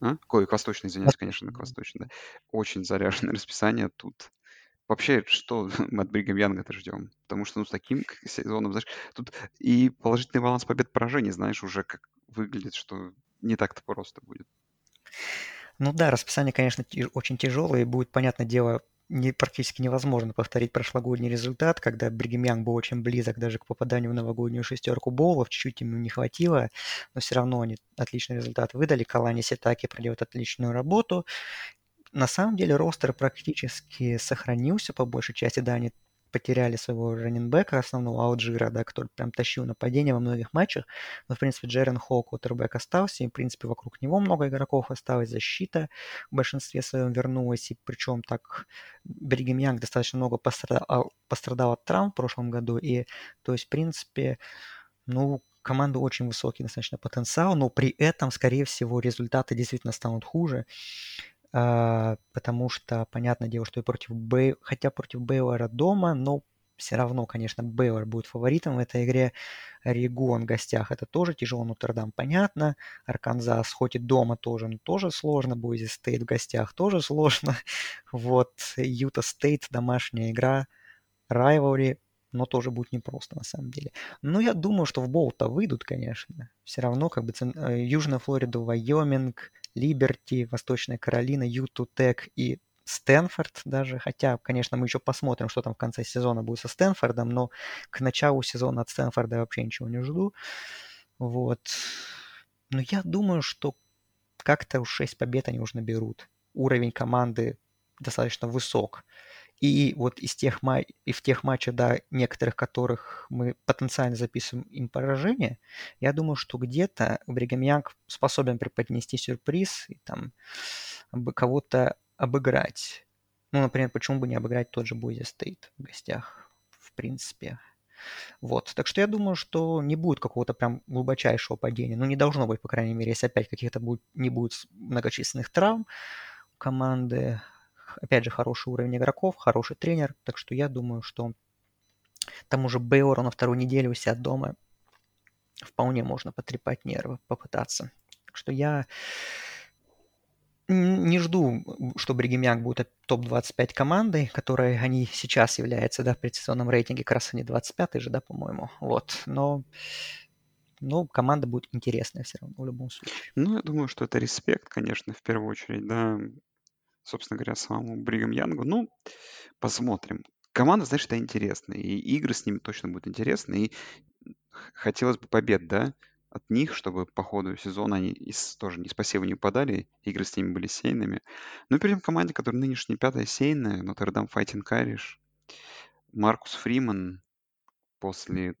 А? Ой, к восточной, извиняюсь, конечно, к восточной, да. Очень заряженное [laughs] расписание тут. Вообще, что мы [laughs] от Бригам Янга-то ждем? Потому что, ну, с таким сезоном, знаешь, тут и положительный баланс побед-поражений, знаешь, уже как выглядит, что не так-то просто будет. Ну да, расписание, конечно, очень тяжелое, и будет, понятное дело, не, практически невозможно повторить прошлогодний результат, когда Бригем был очень близок даже к попаданию в новогоднюю шестерку боулов, чуть-чуть ему не хватило, но все равно они отличный результат выдали. Калани Ситаки проделает отличную работу. На самом деле ростер практически сохранился по большей части, да, они потеряли своего раненбека основного Алджира, да, который прям тащил нападение во многих матчах. Но, в принципе, Джерен Холл, кутербэк остался, и, в принципе, вокруг него много игроков осталось, защита в большинстве своем вернулась, и причем так Бригем Янг достаточно много пострадал, пострадал от травм в прошлом году, и, то есть, в принципе, ну, команда очень высокий достаточно потенциал, но при этом, скорее всего, результаты действительно станут хуже. А, потому что, понятное дело, что и против Бей... хотя против Бейлора дома, но все равно, конечно, Бейлор будет фаворитом в этой игре. Орегон в гостях это тоже тяжело, Нотр-Дам понятно. Арканзас хоть и дома тоже, но тоже сложно. Бойзи Стейт в гостях тоже сложно. [laughs] Вот, Юта Стейт, домашняя игра, rivalry, но тоже будет непросто на самом деле. Но я думаю, что в Боул-то выйдут, конечно. Все равно как бы э, Южная Флорида, Вайоминг, Либерти, Восточная Каролина, Юта Тек и Стэнфорд даже, хотя, конечно, мы еще посмотрим, что там в конце сезона будет со Стэнфордом, но к началу сезона от Стэнфорда я вообще ничего не жду. Вот. Но я думаю, что как-то уж 6 побед они уже наберут. Уровень команды достаточно высок. И вот из тех, и в тех матчах, да, некоторых которых мы потенциально записываем им поражение, я думаю, что где-то Бригам Янг способен преподнести сюрприз и там кого-то обыграть. Ну, например, почему бы не обыграть тот же Бойзи Стейт в гостях, в принципе. Вот. Так что я думаю, что не будет какого-то прям глубочайшего падения. Ну, не должно быть, по крайней мере, если опять каких-то будет, не будет многочисленных травм команды опять же, хороший уровень игроков, хороший тренер, так что я думаю, что тому же Бейору на вторую неделю у себя дома. Вполне можно потрепать нервы, попытаться. Так что я не жду, что Бригемяк будет топ-25 командой, которой они сейчас являются, да, в предсезонном рейтинге, как раз они 25 же, да, по-моему, вот, но но команда будет интересная все равно в любом случае. Ну, я думаю, что это респект, конечно, в первую очередь, да, собственно говоря, самому Бригам Янгу. Ну, посмотрим. Команда, знаешь, это интересно, и игры с ними точно будут интересны, и хотелось бы побед, да, от них, чтобы по ходу сезона они из, тоже не спасибо не упадали, игры с ними были сеяными. Ну, перейдем к команде, которая нынешняя пятая сеяная, Нотр-Дам Файтинг Айриш. Маркус Фриман после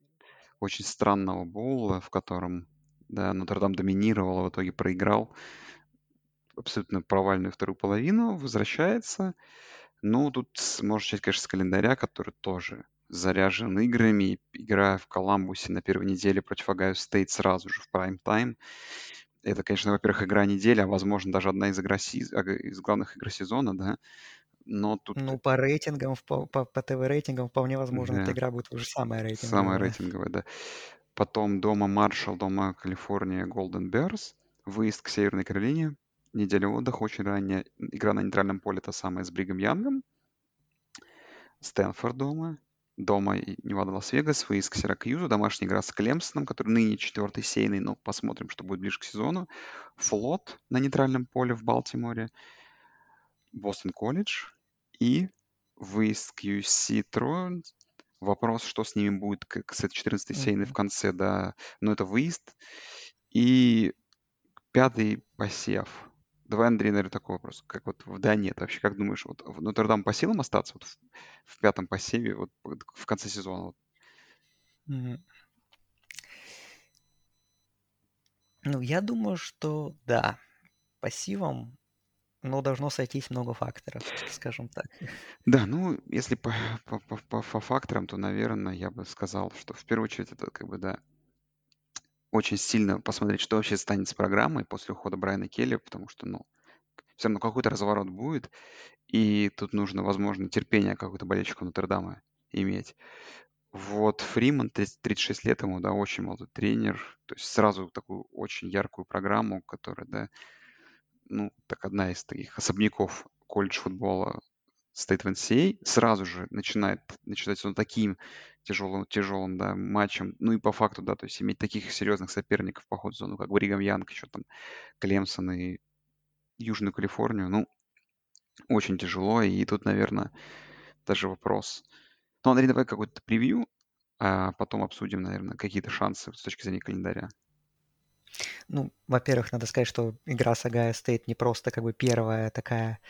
очень странного боула, в котором да, Нотр-Дам доминировал, а в итоге проиграл абсолютно провальную вторую половину, возвращается. Ну, тут можно начать, конечно, с календаря, который тоже заряжен играми. Игра в Коламбусе на первой неделе против Огайо Стейт сразу же в прайм-тайм. Это, конечно, во-первых, игра недели, а возможно даже одна из, игра из главных игр сезона, да. Но тут... Ну, по рейтингам, по, по, по ТВ-рейтингам вполне возможно, да. эта игра будет уже самая рейтинговая. Самая рейтинговая, да. Потом дома Маршалл, дома Калифорния, Golden Bears. Выезд к Северной Каролине, неделя отдыха, очень ранняя. Игра на нейтральном поле та самая с Бригамом Янгом. Стэнфорд дома. Дома Невада Лас-Вегас, выезд к Сиракьюзу, домашняя игра с Клемсоном, который ныне четвертый сеяный, но посмотрим, что будет ближе к сезону. Флот на нейтральном поле в Балтиморе. Бостон колледж и выезд к USC Троин. Вопрос, что с ними будет к, с этой 14 сейной в конце, да, но это выезд. И пятый посев Давай, Андрей, наверное, такой вопрос. Как вот в да нет вообще, как думаешь, вот в Нотр-Дам по силам остаться вот в, в пятом посеве вот в конце сезона? Вот? Ну, я думаю, что да, пассивом, но должно сойтись много факторов, скажем так. Да, ну, если по, по, по, по, по факторам, то, наверное, я бы сказал, что в первую очередь это как бы, да, очень сильно посмотреть, что вообще станет с программой после ухода Брайана Келли, потому что, ну, все равно какой-то разворот будет, и тут нужно, возможно, терпение какого-то болельщика Нотр-Дама иметь. Вот Фриман, 36 лет ему, да, очень молодой тренер, то есть сразу такую очень яркую программу, которая, да, ну, так одна из таких особняков колледж футбола стоит в NCAA, сразу же начинает, начинать он таким тяжелым, тяжелым, да, матчем. Ну и по факту, да, то есть иметь таких серьезных соперников по ходу зону, как Бригам Янг, еще там Клемсон и Южную Калифорнию, ну, очень тяжело. И тут, наверное, даже вопрос. Ну, Андрей, давай какой-то превью, а потом обсудим, наверное, какие-то шансы с точки зрения календаря. Ну, во-первых, надо сказать, что игра с Огайо Стейт не просто как бы первая такая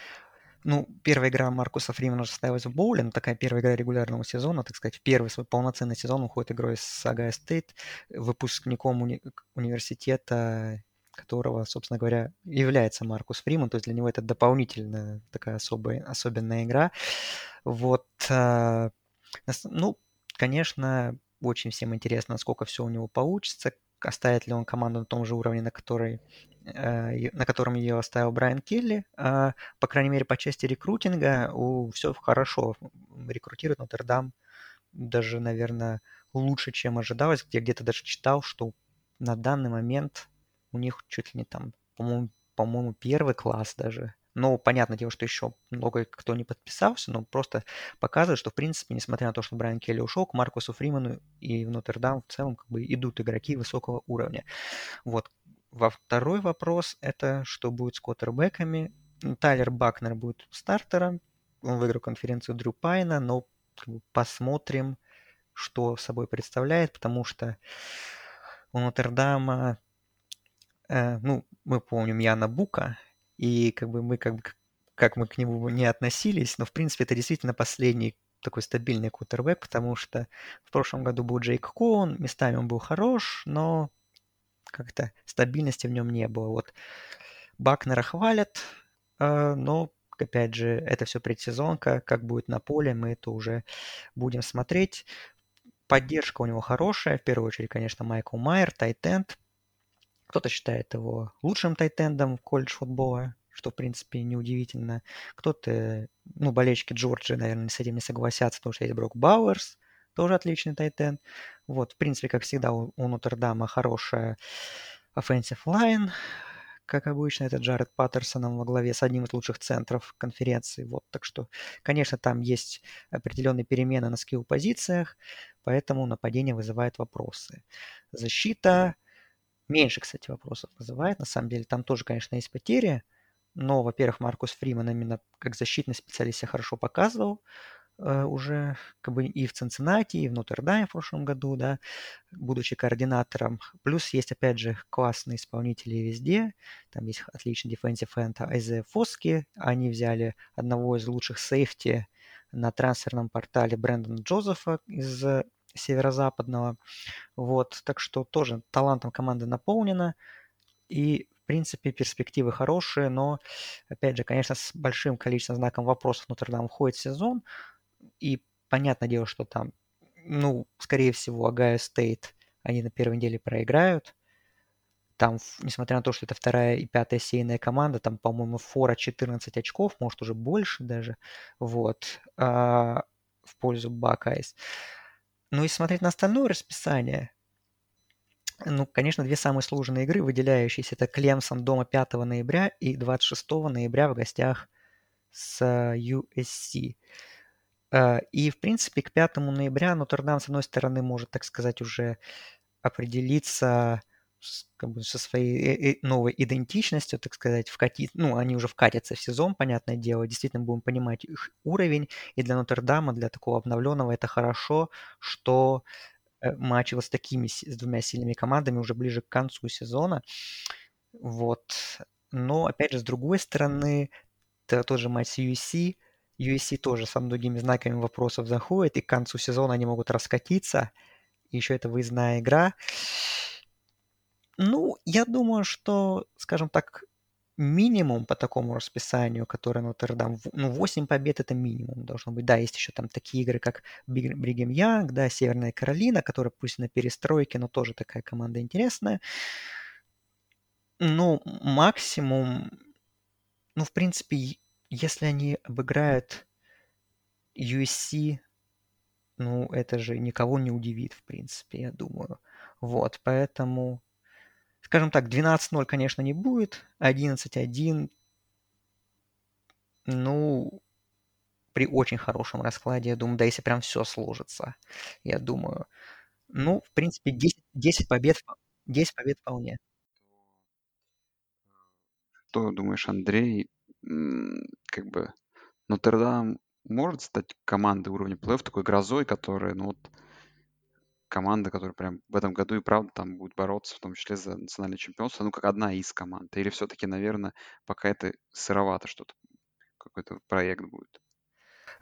ну, первая игра Маркуса Фримена состоялась в боуле, такая первая игра регулярного сезона, так сказать, первый свой полноценный сезон входит игрой с Огайо Стейт, выпускником уни- университета, которого, собственно говоря, является Маркус Фриман, то есть для него это дополнительная такая особая, особенная игра. Вот, э, ну, конечно, очень всем интересно, насколько все у него получится, оставит ли он команду на том же уровне, на, который, э, на котором ее оставил Брайан Келли. А, по крайней мере, по части рекрутинга у, все хорошо. Рекрутирует Нотр-Дам даже, наверное, лучше, чем ожидалось. Я где-то даже читал, что на данный момент у них чуть ли не там, по-моему, по-моему, первый класс даже ну, понятное дело, что еще много кто не подписался, но просто показывает, что, в принципе, несмотря на то, что Брайан Келли ушел, к Маркусу Фриману и в Нотр-Дам в целом как бы идут игроки высокого уровня. Вот. Во второй вопрос – это что будет с квотербеками. Тайлер Бакнер будет стартером, он выиграл конференцию Дрю Пайна, но посмотрим, что собой представляет, потому что у Нотр-Дама, э, ну, мы помним Яна Бука, и как бы мы как как мы к нему не относились, но, в принципе, это действительно последний такой стабильный кутербэк, потому что в прошлом году был Джейк Коун, местами он был хорош, но как-то стабильности в нем не было. Вот Бакнера хвалят, э, но, опять же, это все предсезонка, как будет на поле, мы это уже будем смотреть. Поддержка у него хорошая, в первую очередь, конечно, Майкл Майер, тайтенд. Кто-то считает его лучшим тайтендом колледж футбола, что, в принципе, неудивительно. Кто-то, ну, болельщики Джорджии, наверное, с этим не согласятся, потому что есть Брок Бауэрс, тоже отличный тайтенд. Вот, в принципе, как всегда, у, у Нотр-Дама хорошая offensive line, как обычно, это Джаред Паттерсоном во главе с одним из лучших центров конференции. Вот, так что, конечно, там есть определенные перемены на скилл-позициях, поэтому нападение вызывает вопросы. Защита меньше, кстати, вопросов вызывает. На самом деле, там тоже, конечно, есть потери, но, во-первых, Маркус Фриман именно как защитный специалист себя хорошо показывал э, уже как бы и в Цинциннати, и в Нотр-Даме в прошлом году, да, будучи координатором. Плюс есть, опять же, классные исполнители везде. Там есть отличный defensive end Айзе Фоски. Они взяли одного из лучших сейфти на трансферном портале Брэндона Джозефа из северо-западного. Вот, так что тоже талантом команды наполнена. И в принципе, перспективы хорошие, но, опять же, конечно, с большим количеством знаков вопросов Нотр-Дам входит сезон. И понятное дело, что там, ну, скорее всего, Огайо Стейт они на первой неделе проиграют. Там, несмотря на то, что это вторая и пятая сеяная команда, там, по-моему, фора 14 очков, может, уже больше даже, вот, а, в пользу Buckeyes. Ну и смотреть на остальное расписание, ну, конечно, две самые сложные игры, выделяющиеся, это Клемсон дома 5 ноября и 26 ноября в гостях с USC. Э, и, в принципе, к 5 ноября Нотр-Дам, с одной стороны, может, так сказать, уже определиться как бы со своей э, э, новой идентичностью, так сказать, вкатить, ну, они уже вкатятся в сезон, понятное дело, действительно будем понимать их уровень, и для Нотр-Дама, для такого обновленного это хорошо, что Э, матчи вот с такими, с двумя сильными командами уже ближе к концу сезона. Вот. Но, опять же, с другой стороны, это тоже матч с USC. USC тоже со многими знаками вопросов заходит, и к концу сезона они могут раскатиться. Еще это выездная игра. Ну, я думаю, что, скажем так, минимум по такому расписанию, которое Нотр-Дам, ну, 8 побед это минимум должно быть. Да, есть еще там такие игры, как Бригем Янг, да, Северная Каролина, которая пусть на перестройке, но тоже такая команда интересная. Ну, максимум, ну, в принципе, если они обыграют USC, ну, это же никого не удивит, в принципе, я думаю. Вот, поэтому Скажем так, 12-0, конечно, не будет. 11-1, ну, при очень хорошем раскладе, я думаю, да, если прям все сложится, я думаю. Ну, в принципе, 10, 10 побед, 10 побед вполне. Что думаешь, Андрей, как бы Нотр-Дам может стать командой уровня плей-офф, такой грозой, которая, ну вот, команда, которая прям в этом году и правда там будет бороться, в том числе за национальное чемпионство, ну, как одна из команд? Или все-таки, наверное, пока это сыровато что-то, какой-то проект будет?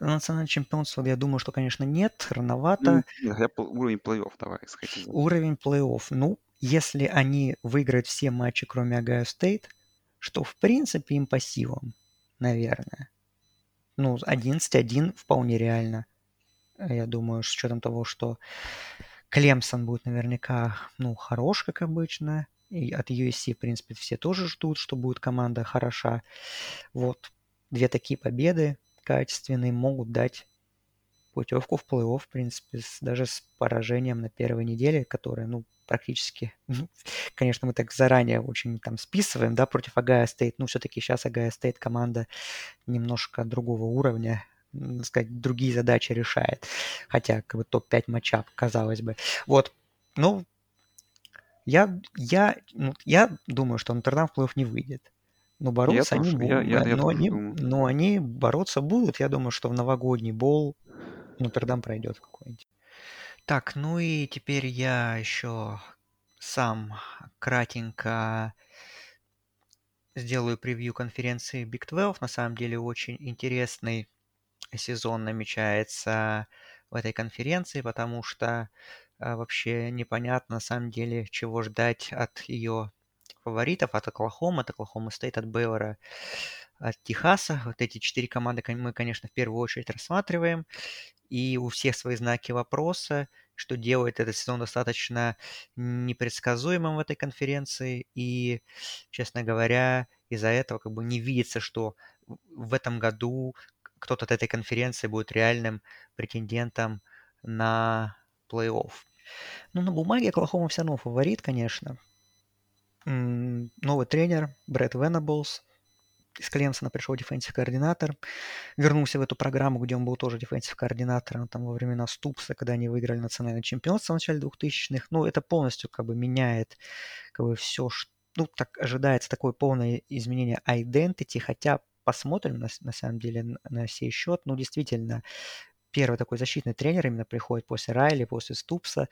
Национальное чемпионство, я думаю, что, конечно, нет, рановато. Ну, я уровень плей-офф давай исходить. Уровень плей-офф. Ну, если они выиграют все матчи, кроме Огайо Стейт, что, в принципе, им по силам, наверное. Ну, 11-1 вполне реально. Я думаю, с учетом того, что Клемсон будет наверняка, ну, хорош, как обычно. И от USC, в принципе, все тоже ждут, что будет команда хороша. Вот, две такие победы качественные могут дать путевку в плей-офф, в принципе, с, даже с поражением на первой неделе, которая, ну, практически, [laughs] ну, конечно, мы так заранее очень там списываем, да, против Огайо Стейт, ну, все-таки сейчас Огайо Стейт команда немножко другого уровня, сказать, другие задачи решает. Хотя, как бы, топ-5 матча, казалось бы. Вот, ну, я, я, ну, я думаю, что Нотр-Дам в плей не выйдет. Но бороться я они будут. Я, я, я но, они, но они бороться будут. Я думаю, что в новогодний бол Нотр-Дам пройдет какой-нибудь. Так, ну и теперь я еще сам кратенько сделаю превью конференции Big 12. На самом деле очень интересный сезон намечается в этой конференции, потому что а, вообще непонятно на самом деле, чего ждать от ее фаворитов, от Оклахомы, от Оклахомы Стейт, от Бейвера, от Техаса. Вот эти четыре команды мы, конечно, в первую очередь рассматриваем. И у всех свои знаки вопроса, что делает этот сезон достаточно непредсказуемым в этой конференции. И, честно говоря, из-за этого как бы не видится, что в этом году кто-то от этой конференции будет реальным претендентом на плей-офф. Ну, на бумаге Оклахома все равно фаворит, конечно. Новый тренер Брент Венаблс. Из Клемсона пришел defensive координатор. Вернулся в эту программу, где он был тоже defensive координатором там во времена Ступса, когда они выиграли национальный чемпионство в начале 2000-х. Ну, это полностью как бы меняет как бы все, что ну, так ожидается такое полное изменение identity, хотя посмотрим на, на самом деле на, сей счет. Ну, действительно, первый такой защитный тренер именно приходит после Райли, после Ступса.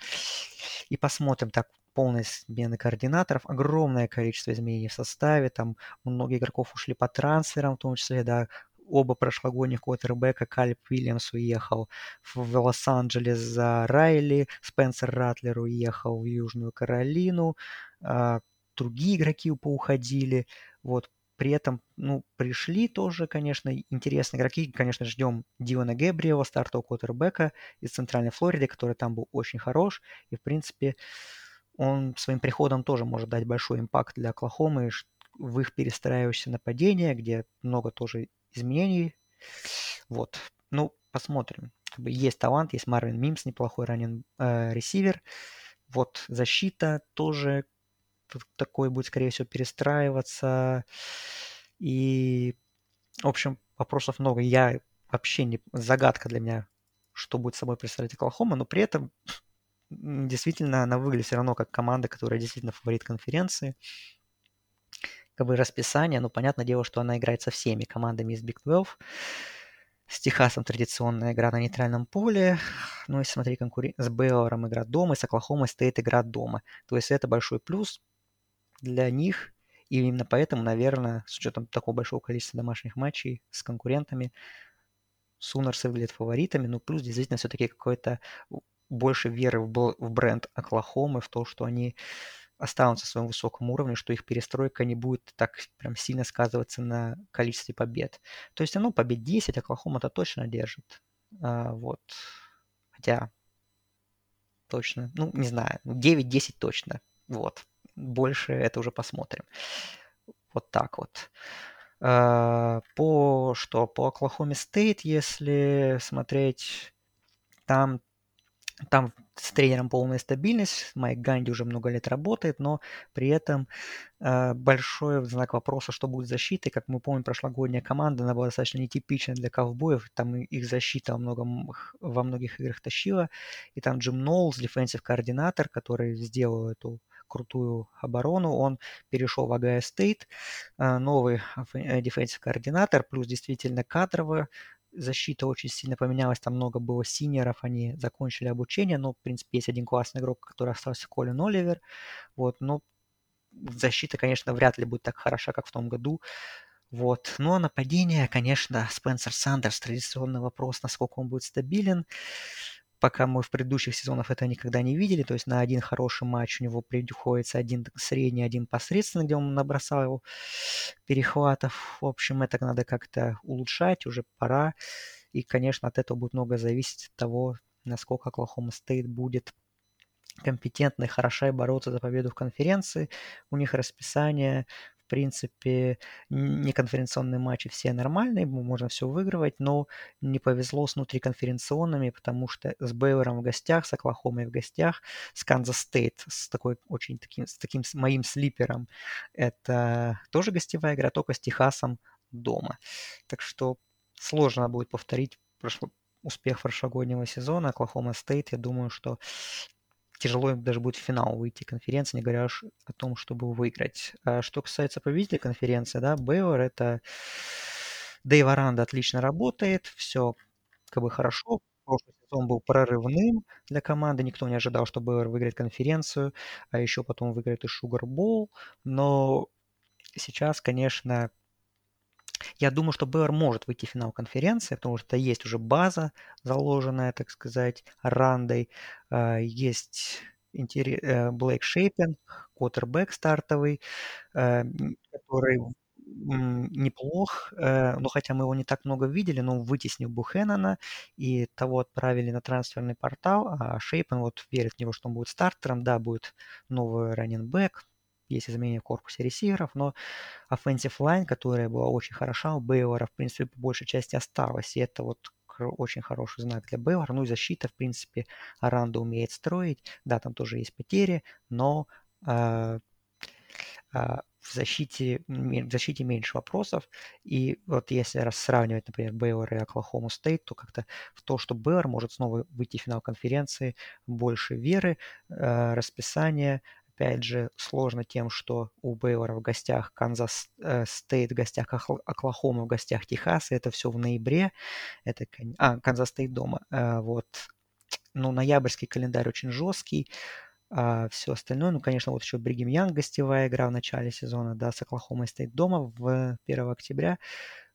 И посмотрим так полной смены координаторов, огромное количество изменений в составе, там много игроков ушли по трансферам, в том числе, да, оба прошлогодних квотербека Калиб Уильямс уехал в Лос-Анджелес за Райли, Спенсер Ратлер уехал в Южную Каролину, а, другие игроки поуходили, вот, при этом, ну, пришли тоже, конечно, интересные игроки. Конечно, ждем Дилана Гэбриэла, стартового квотербека из Центральной Флориды, который там был очень хорош. И, в принципе, он своим приходом тоже может дать большой импакт для Оклахомы в их перестраивающееся нападение, где много тоже изменений. Вот. Ну, посмотрим. Есть талант, есть Марвин Мимс, неплохой ранен э, ресивер. Вот защита тоже такой будет, скорее всего, перестраиваться. И, в общем, вопросов много. Я вообще не... Загадка для меня, что будет собой представлять Оклахома, но при этом действительно она выглядит все равно как команда, которая действительно фаворит конференции. Как бы расписание, ну, понятное дело, что она играет со всеми командами из Big 12. С Техасом традиционная игра на нейтральном поле. Ну, если смотреть конкурен... с Бейлором игра дома, и с Оклахомой стоит игра дома. То есть это большой плюс для них. И именно поэтому, наверное, с учетом такого большого количества домашних матчей с конкурентами, Сунерсы выглядят фаворитами, ну плюс действительно все-таки какой-то больше веры в, в бренд Оклахомы, в то, что они останутся в своем высоком уровне, что их перестройка не будет так прям сильно сказываться на количестве побед. То есть, ну, побед 10 Оклахома-то точно держит. А, вот. Хотя, точно, ну, не знаю, 9-10 точно. Вот. Больше это уже посмотрим. Вот так вот. А, по что? По Оклахоме Стейт, если смотреть, там там с тренером полная стабильность, Майк Ганди уже много лет работает, но при этом э, большой знак вопроса, что будет с защитой. Как мы помним, прошлогодняя команда, она была достаточно нетипична для ковбоев, там их защита во, многом, во многих играх тащила, и там Джим Ноулс, defensive координатор, который сделал эту крутую оборону, он перешел в Огайо Стейт, э, новый defensive координатор, плюс действительно кадрово защита очень сильно поменялась, там много было senior ов, они закончили обучение, но, в принципе, есть один классный игрок, который остался, Колин Оливер, вот, но защита, конечно, вряд ли будет так хороша, как в том году, вот. Ну, а нападение, конечно, Спенсер Сандерс, традиционный вопрос, насколько он будет стабилен пока мы в предыдущих сезонах это никогда не видели. То есть на один хороший матч у него приходится один средний, один посредственный, где он набросал перехватов. В общем, это надо как-то улучшать, уже пора. И, конечно, от этого будет много зависеть от того, насколько Оклахома Стейт будет компетентно и хороша и бороться за победу в конференции. У них расписание принципе, не конференционные матчи все нормальные, можно все выигрывать, но не повезло с внутриконференционными, потому что с Бейлором в гостях, с Оклахомой в гостях, с Канзас Стейт, с такой очень таким, с таким моим sleeper ом, это тоже гостевая игра, только с Техасом дома. Так что сложно будет повторить прошло, успех прошлогоднего сезона. Оклахома Стейт, я думаю, что тяжело им даже будет в финал выйти конференции, не говоря уж о том, чтобы выиграть. А что касается победителя конференции, да, Бейлор это Дэйв Аранда отлично работает, все как бы хорошо. Прошлый сезон был прорывным для команды, никто не ожидал, что Бейлор выиграет конференцию, а еще потом выиграет и Шугар Боул, но сейчас, конечно, я думаю, что Бейер может выйти в финал конференции, потому что есть уже база, заложенная, так сказать, Рандой. А, есть э, Блейк Шейпен, квотербек стартовый, э, который неплох, э, но хотя мы его не так много видели, но вытеснил Бухеннона, и того отправили на трансферный портал, а Шейпен вот верит в него, что он будет стартером, да, будет новый раненбэк, есть изменения в корпусе ресиверов, но offensive line, которая была очень хороша у Бейвора, в принципе, по большей части осталась, и это вот очень хороший знак для Бейвора. Ну и защита, в принципе, Аранда умеет строить, да, там тоже есть потери, но э, э, в защите, в защите меньше вопросов. И вот если раз сравнивать, например, Бейвор и Оклахому Стейт, то как-то в то, что Бейвор может снова выйти в финал конференции, больше веры, э, расписания, опять же, сложно тем, что у Бейлора в гостях Канзас э, Стейт, в гостях Оклахома, в гостях Техас, это все в ноябре, это, а, Канзас Стейт дома, э, вот, ну, ноябрьский календарь очень жесткий, а все остальное, ну, конечно, вот еще Бригам Янг гостевая игра в начале сезона, да, с Оклахомой Стейт дома в 1 октября.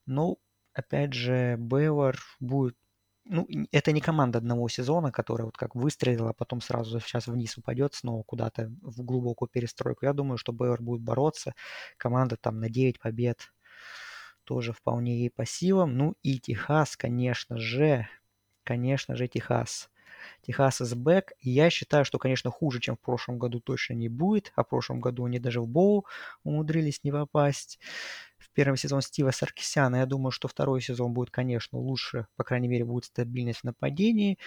Ну, опять же, Бейлор будет ну, это не команда одного сезона, которая вот как выстрелила, а потом сразу сейчас вниз упадет снова куда-то в глубокую перестройку. Я думаю, что Бейвор будет бороться. Команда там на 9 побед тоже вполне ей по силам. Ну и Техас, конечно же, конечно же, Техас. Техас бэк. И я считаю, что, конечно, хуже, чем в прошлом году точно не будет. А в прошлом году они даже в боу умудрились не попасть. В первый сезон Стива Саркисяна, я думаю, что второй сезон будет, конечно, лучше. По крайней мере, будет стабильность в нападении.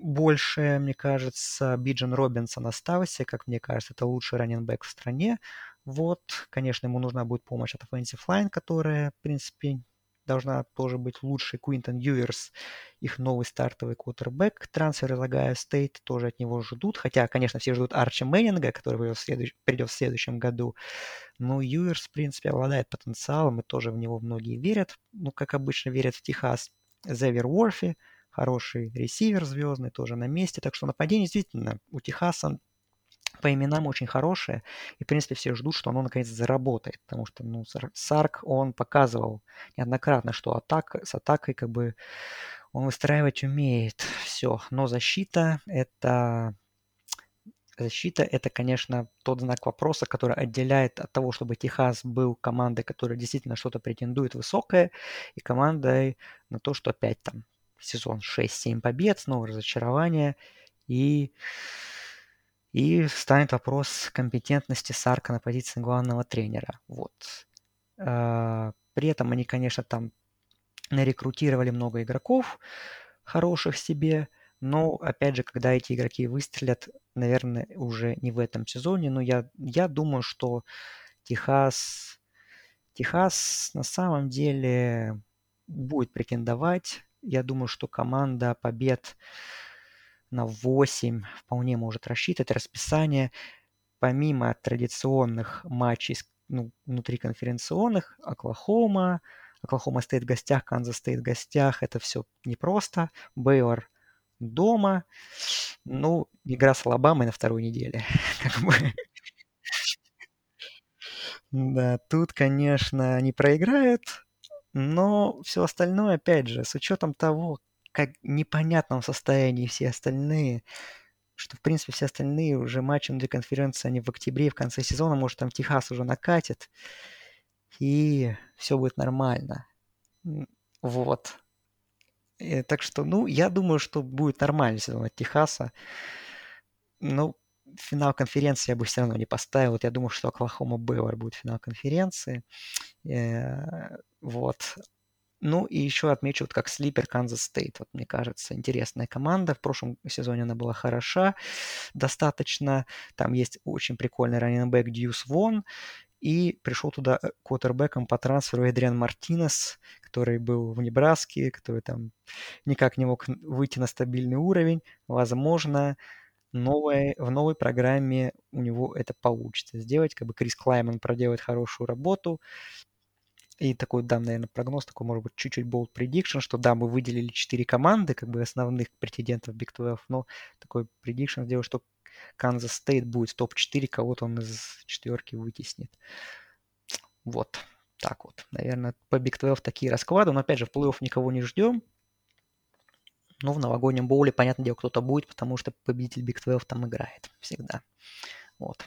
Больше, мне кажется, Биджан Робинсон остался. Как мне кажется, это лучший running back в стране. Вот, конечно, ему нужна будет помощь от offensive line, которая, в принципе, должна тоже быть лучше. Куинтон Юерс, их новый стартовый квотербек. Трансфер из Ohio State тоже от него ждут. Хотя, конечно, все ждут Арчи Мэннинга, который придет в, следующ... придет в следующем году. Но Юерс, в принципе, обладает потенциалом, и тоже в него многие верят. Ну, как обычно, верят в Техас. Зевер Уорфи, хороший ресивер звездный, тоже на месте. Так что нападение действительно у Техаса по именам очень хорошее, и, в принципе, все ждут, что оно наконец заработает, потому что, ну, Сарк, он показывал неоднократно, что атак, с атакой, как бы, он выстраивать умеет все, но защита – это защита – это, конечно, тот знак вопроса, который отделяет от того, чтобы Техас был командой, которая действительно что-то претендует высокое, и командой на то, что опять там сезон 6-7 побед, снова разочарование, и и станет вопрос компетентности Сарка на позиции главного тренера. Вот. А, при этом они, конечно, там нарекрутировали много игроков хороших себе, но, опять же, когда эти игроки выстрелят, наверное, уже не в этом сезоне, но я, я думаю, что Техас, Техас на самом деле будет претендовать. Я думаю, что команда побед на 8 вполне может рассчитывать расписание. Помимо традиционных матчей ну, внутриконференционных, Оклахома, Оклахома стоит в гостях, Канзас стоит в гостях, это все непросто. Бейлор дома. Ну, игра с Алабамой на второй неделе. [laughs] Как бы. Да, тут, конечно, не проиграют, но все остальное, опять же, с учетом того, как непонятном состоянии все остальные, что, в принципе, все остальные уже матчи внутри конференции, они в октябре, в конце сезона, может, там Техас уже накатит, и все будет нормально. Вот. И, так что, ну, я думаю, что будет нормальный сезон от Техаса. Ну, финал конференции я бы все равно не поставил. Вот я думаю, что Оклахома Бэйлор будет финал конференции. Э, вот. Ну и еще отмечу, вот как sleeper Kansas State. Вот мне кажется, интересная команда. В прошлом сезоне она была хороша достаточно. Там есть очень прикольный running back Дьюс Вон. И пришел туда э, квотербеком по трансферу Эдриан Мартинес, который был в Небраске, который там никак не мог выйти на стабильный уровень. Возможно, новой, в новой программе у него это получится сделать. Как бы Крис Клайман проделает хорошую работу. И такой дам, наверное, прогноз, такой, может быть, чуть-чуть bold prediction, что да, мы выделили четыре команды, как бы основных претендентов Big 12, но такой prediction сделал, что Канзас Стейт будет в топ-4, кого-то он из четверки вытеснит. Вот так вот. Наверное, по Big 12 такие расклады. Но опять же, в плей-офф никого не ждем. Ну, в новогоднем боуле, понятное дело, кто-то будет, потому что победитель Big 12 там играет всегда. Вот.